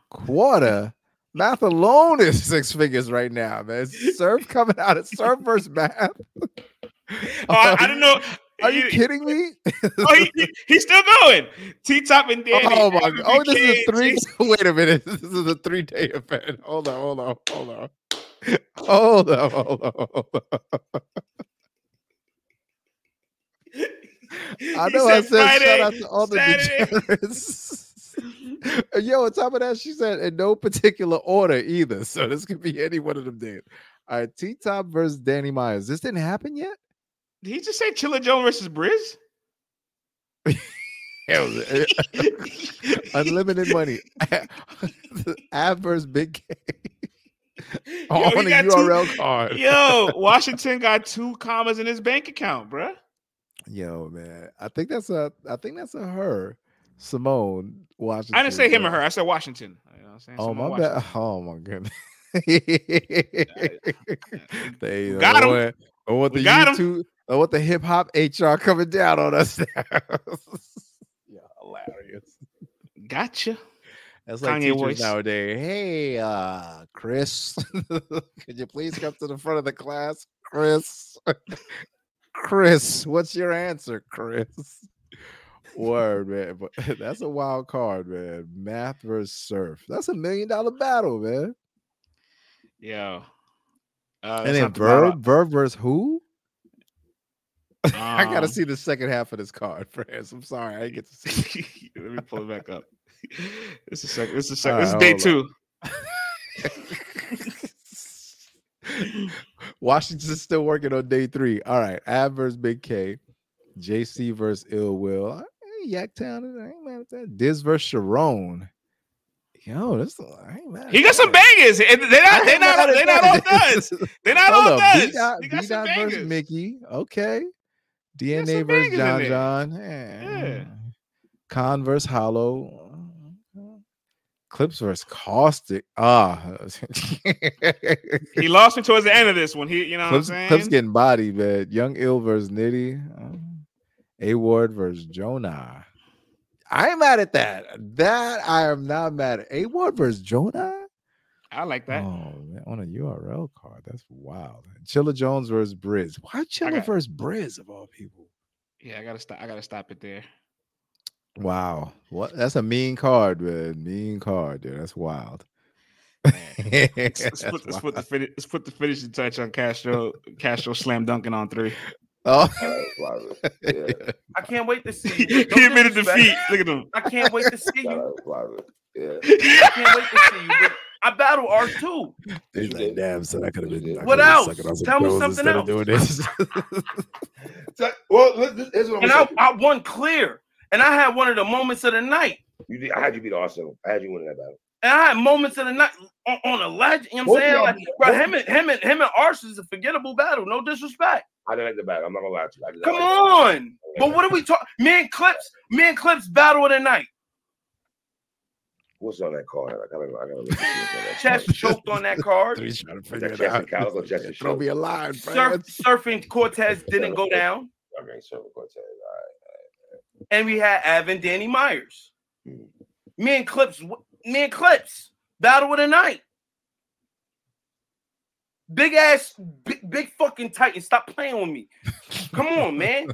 Quarter. (laughs) Math alone is six figures right now, man. Surf coming out of Surf versus Math. (laughs) Oh, I, I didn't know. Are you kidding me? (laughs) Oh, he, he- he's still going. T Top and Danny. Oh my god! Oh, this is a three. Wait a minute. This is a three day event. Hold on, hold on, hold on, hold on, hold on. Hold on. I know I said said shout out to all the degenerates. (laughs) Yo, on top of that, she said in no particular order either. So this could be any one of them days. All right, T Top versus Danny Myers. This didn't happen yet. Did he just say Chilla Jones versus Briz? (laughs) Hell, eh, eh, (laughs) Unlimited money. Adverse Big K. On a got two- URL card. Yo, Washington got two commas in his bank account, bruh. Yo, man. I think that's a I think that's a her. Simone Washington. I didn't say him or her. I said Washington. You know what I'm saying? Oh Simone my bad. (laughs) Oh my goodness. (laughs) they got 'em. want, I want the got. YouTube. I want the hip hop HR coming down on us now. (laughs) yeah, hilarious. Gotcha. That's like Kanye teachers voice. nowadays. Hey, uh, Chris, could you please come to the front of the class, Chris? Chris, what's your answer, Chris? Word, man. But (laughs) that's a wild card, man. Math versus surf. That's a million dollar battle, man. Yeah. Uh, and then verb, verb versus who? (laughs) I gotta Um, see the second half of this card, (laughs) friends. I'm sorry, I didn't get to see. Let me pull it back up. This is second. This is second. This is day two. Washington's still working on day three. All right, Ab versus Big K, JC versus Ill Will. Hey, Yaktown, I ain't mad at that. Diz versus Sharon. Yo, this I ain't mad. He got some bangers. They're not. They're not. They're not all duds. (laughs) They're not all Hold up, B duds. He got some bangers. Mickey. Okay. DNA versus John. John. Yeah. Con versus Hollow. Clips versus Caustic. Ah. He lost me towards the end of this one. He, you know what I'm Clips, saying? Clips getting bodied, man. Young Ill versus Nitty. Um, A Ward versus Jonah. I'm mad at that. That I am not mad at. A1 versus Jonah. I like that. Oh man, on a URL card. That's wild. Chilla Jones versus Briz. Why Chilla got- versus Briz of all people? Yeah, I gotta stop. I gotta stop it there. Wow. What that's a mean card, man. Mean card, dude. That's wild. Let's, (laughs) let's put, let's put the finish. Let's put the finishing touch on Castro. Castro slam dunking on three. Oh, Shout out Flávio. Yeah. I can't wait to see. he you. No admitted defeat. Look at him. I can't wait to see Shout (laughs) you. Yeah. I can't wait to see you. I battle R two. He's like, damn, son, I could have been. I What coulda been else? sucking Tell me something instead of else. Doing this. (laughs) So- well, look, this, here's what I'm And I. I won clear. And I had one of the moments of the night. You did, I had you beat Arsenal. I had you winning that battle. And I had moments of the night on, on a ledge. You know what I'm saying? Like, bro, him and him and him and Arse is a forgettable battle. No disrespect. I didn't like the battle. I'm not gonna lie to you. I did not Come like on. But what are we talking? Me and Clips, me and Clips battle of the night. What's on that card? I gotta, I gotta look at what's on that Chest choked on that card. He's trying to Is figure that it chest out. and Calico, chest Throw me a line, Surf, surfing Cortez didn't go down. Okay, so Cortez. All And we had Avin Danny Myers. Hmm. Me and Clips, me and Clips, battle of the night. Big ass, big, big fucking Titan. Stop playing with me. Come on, man.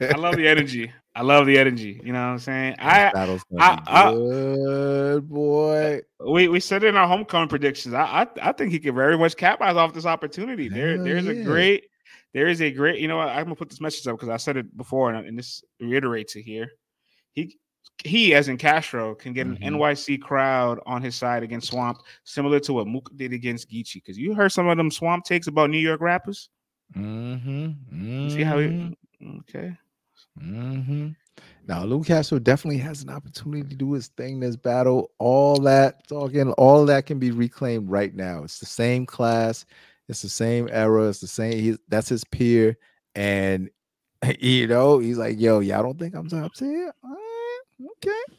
I love the energy. I love the energy. You know what I'm saying? I Battle's gonna I- be I- good, boy. we we said it in our homecoming predictions. I I, I think he could very much capitalize off this opportunity. There Hell there's a great there is a great. You know what? I'm gonna put this message up because I said it before and, and this reiterates it here. He he as in Castro can get an NYC crowd on his side against Swamp, similar to what Mook did against Geechi. Because you heard some of them Swamp takes about New York rappers. Mm-hmm. You see how he okay. Mm-hmm. Now, Luke Castro definitely has an opportunity to do his thing this battle. All that talking, all that can be reclaimed right now. It's the same class, it's the same era, it's the same. He's that's his peer, and (laughs) you know he's like, "Yo, y'all don't think I'm top tier? Okay,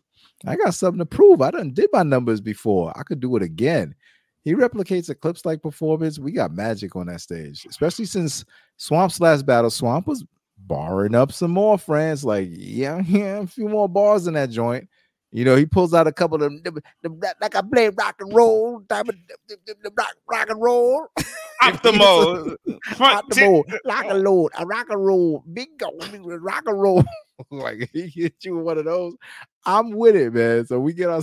I got something to prove. I done did my numbers before. I could do it again." He replicates a clips like performance. We got magic on that stage, especially since Swamp's last battle. Swamp was barring up some more friends. Like, yeah, (laughs) yeah, a few more bars in that joint. You know, he pulls out a couple of them, them- like I play rock and roll, type of them- them- them rock, rock and roll. (laughs) (laughs) Optimo. Rock and roll, rock and roll, a rock and roll, big go, rock and roll. (laughs) like he hit you with one of those. I'm with it, man. So we get our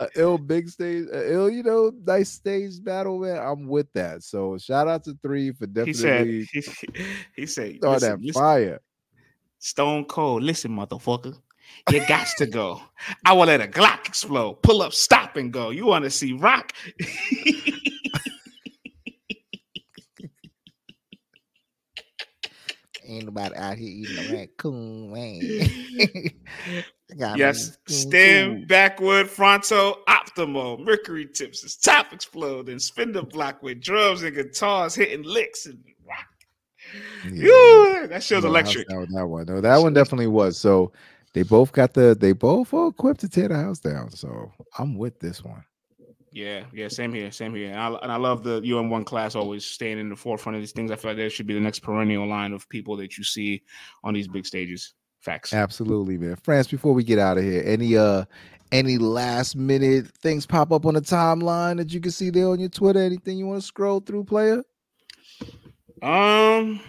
a ill big stage, ill, you know, nice stage battle, man. I'm with that. So shout out to three for definitely. He said he, he said listen, that listen, fire. Stone Cold, listen, motherfucker. You got to go. I will let a Glock explode. Pull up, stop, and go. You want to see rock? (laughs) Ain't nobody out here eating a raccoon, man. (laughs) Yes. Stand backward, fronto, optimal. Mercury tips, his top explode, and spin the block with drums and guitars hitting licks and. Yeah. That show's No, electric. with that one. No, that one definitely was. So they both got the they both are equipped to tear the house down. So I'm with this one. Yeah, yeah, same here, same here. And I, and I love the UM1 class always staying in the forefront of these things. I feel like there should be the next perennial line of people that you see on these big stages. Facts. Absolutely, man. France, before we get out of here, any uh any last minute things pop up on the timeline that you can see there on your Twitter? Anything you want to scroll through, player? Um,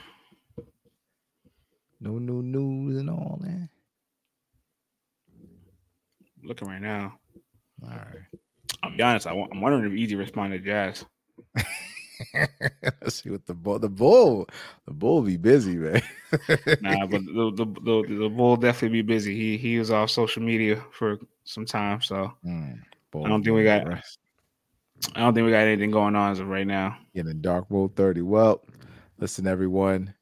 No new news and all that. looking right now. All right. I'll be honest. I, I'm wondering if Eazy responded to Jaz. (laughs) Let's see what the bull the bull the bull be busy, man. (laughs) Nah, but the the, the the bull definitely be busy. He he was off social media for some time, so Mm, I don't think we got-. I don't think we got anything going on as of right now. Getting dark mode 30. Well, listen, everyone.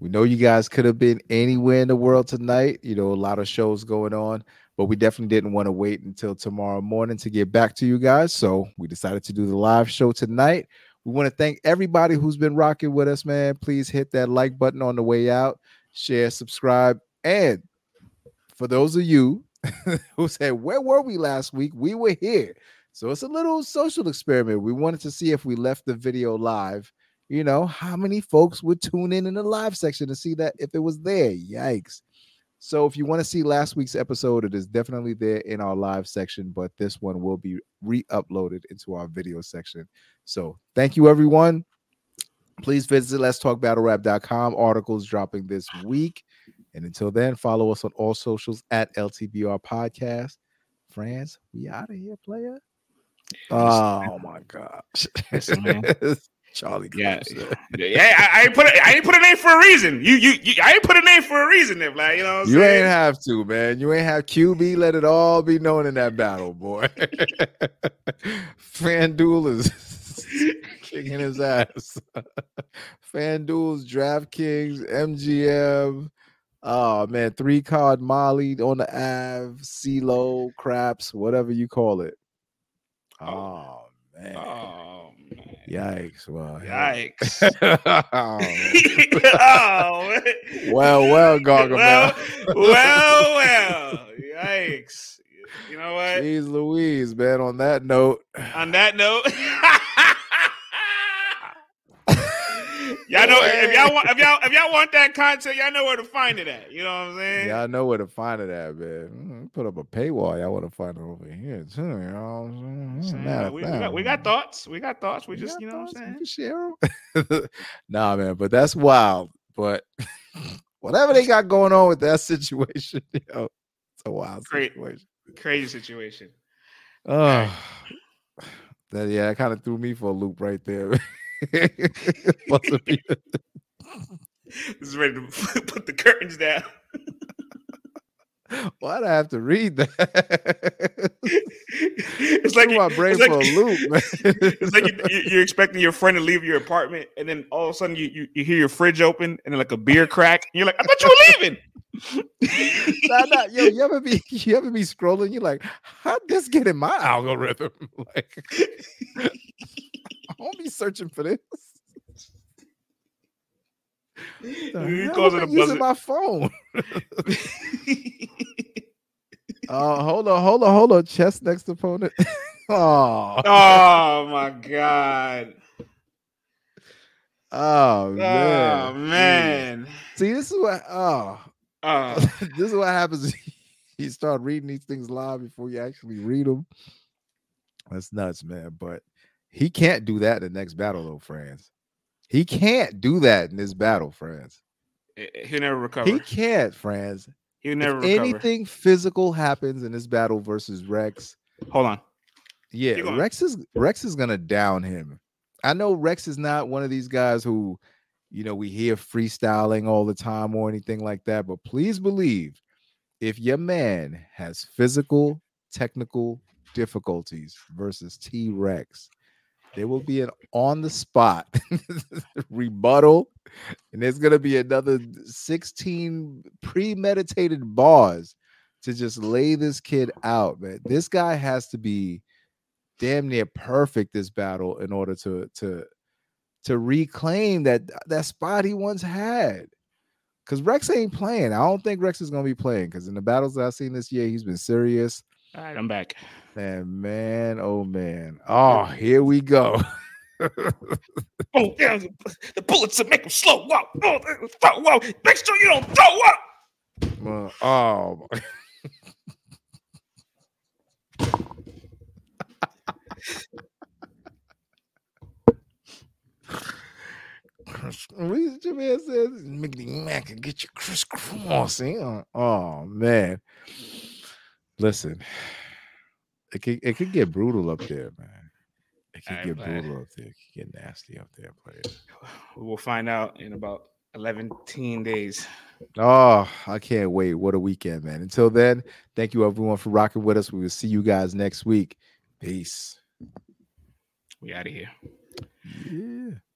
We know you guys could have been anywhere in the world tonight. You know, a lot of shows going on, but we definitely didn't want to wait until tomorrow morning to get back to you guys. So we decided to do the live show tonight. We want to thank everybody who's been rocking with us, man. Please hit that like button on the way out, share, subscribe, and for those of you (laughs) who said, Where were we last week? We were here. So it's a little social experiment. We wanted to see if we left the video live, you know, how many folks would tune in in the live section to see that if it was there? Yikes. So if you want to see last week's episode, it is definitely there in our live section, but this one will be re-uploaded into our video section. So thank you everyone. Please visit let's talk battlerap.com. Articles dropping this week. And until then, follow us on all socials at LTBR Podcast. Friends, we out of here, player. Oh my gosh. (laughs) Charlie (laughs) Yeah, yeah. I, I ain't put a, I ain't put a name for a reason. You, you, you I ain't put a name for a reason. If like you know, what I'm You saying? ain't have to, man. You ain't have QB. Let it all be known in that battle, boy. (laughs) FanDuel is (laughs) kicking his ass. FanDuel's DraftKings, MGM. Oh man, three card Molly on the Av, CeeLo, Craps, whatever you call it. Oh, oh man. Oh man. Yikes. Well. Yikes. (laughs) oh, (laughs) oh well, well, Gargamel. well, (laughs) well, well. Yikes. You know what? Jeez Louise, man. On that note, On that note, y'all know if y'all want if y'all if y'all want that content, y'all know where to find it at. You know what I'm saying? y'all know where to find it at, man. Mm, Put up a paywall. Y'all want to find it over here too. You know what I'm saying? Saying, Matter we, we got, we got thoughts. We got thoughts. We we just you know what I'm saying. share 'em. (laughs) nah, man, but that's wild. But (laughs) whatever they got going on with that (laughs) situation, yo, it's a wild Great. situation. Crazy situation. Oh, (sighs) that yeah, that kind of threw me for a loop right there. (laughs) Must be- This (laughs) is ready to (laughs) put the curtains down. Why'd I have to read that? it's like you- my brain it's like, for a loop, man. It's like you, you're expecting your friend to leave your apartment, and then all of a sudden you, you, you hear your fridge open, and then like a beer crack. And you're like, I thought you were leaving. Nah, nah, yo, you ever be you ever be scrolling? You're like, how'd this get in my algorithm? Like, (laughs) I won't be searching for this. Hell calls it a using my phone. (laughs) Uh, hold on, hold on, hold on. Chest next opponent. (laughs) oh, oh my god. oh man. Oh man. See, this is what. Oh, Oh, this is what happens. You start reading these things live before you actually read them. That's nuts, man. But he can't do that in the next battle, though, friends. He can't do that in this battle, friends. he'll never recover. He can't, friends. He'll never if recover. anything physical happens in this battle versus Rex, Hold on. yeah, Rex is Rex is gonna down him. I know Rex is not one of these guys who, you know, we hear freestyling all the time or anything like that. But please believe, if your man has physical, technical difficulties versus T Rex, there will be an on the spot (laughs) rebuttal, and there's gonna be another 16 premeditated bars to just lay this kid out, man. This guy has to be damn near perfect this battle in order to to to reclaim that that spot he once had. Cause Rex ain't playing. I don't think Rex is gonna be playing. Cause in the battles that I've seen this year, he's been serious. All right, I'm back. And man, oh man. Oh, here we go. Oh, yeah, the bullets to make them slow. Whoa, whoa, whoa, whoa. Make sure you don't throw up. Uh, oh my- We Japan says Mickey Mac and get your crisscrossing. Oh man. Listen, it could it could get brutal up there, man. It could Alright, get man. brutal up there. It could get nasty up there, players. (sighs) We will find out in about 11 days. Oh, I can't wait. What a weekend, man. Until then, thank you everyone for rocking with us. We will see you guys next week. Peace. We out of here. Yeah.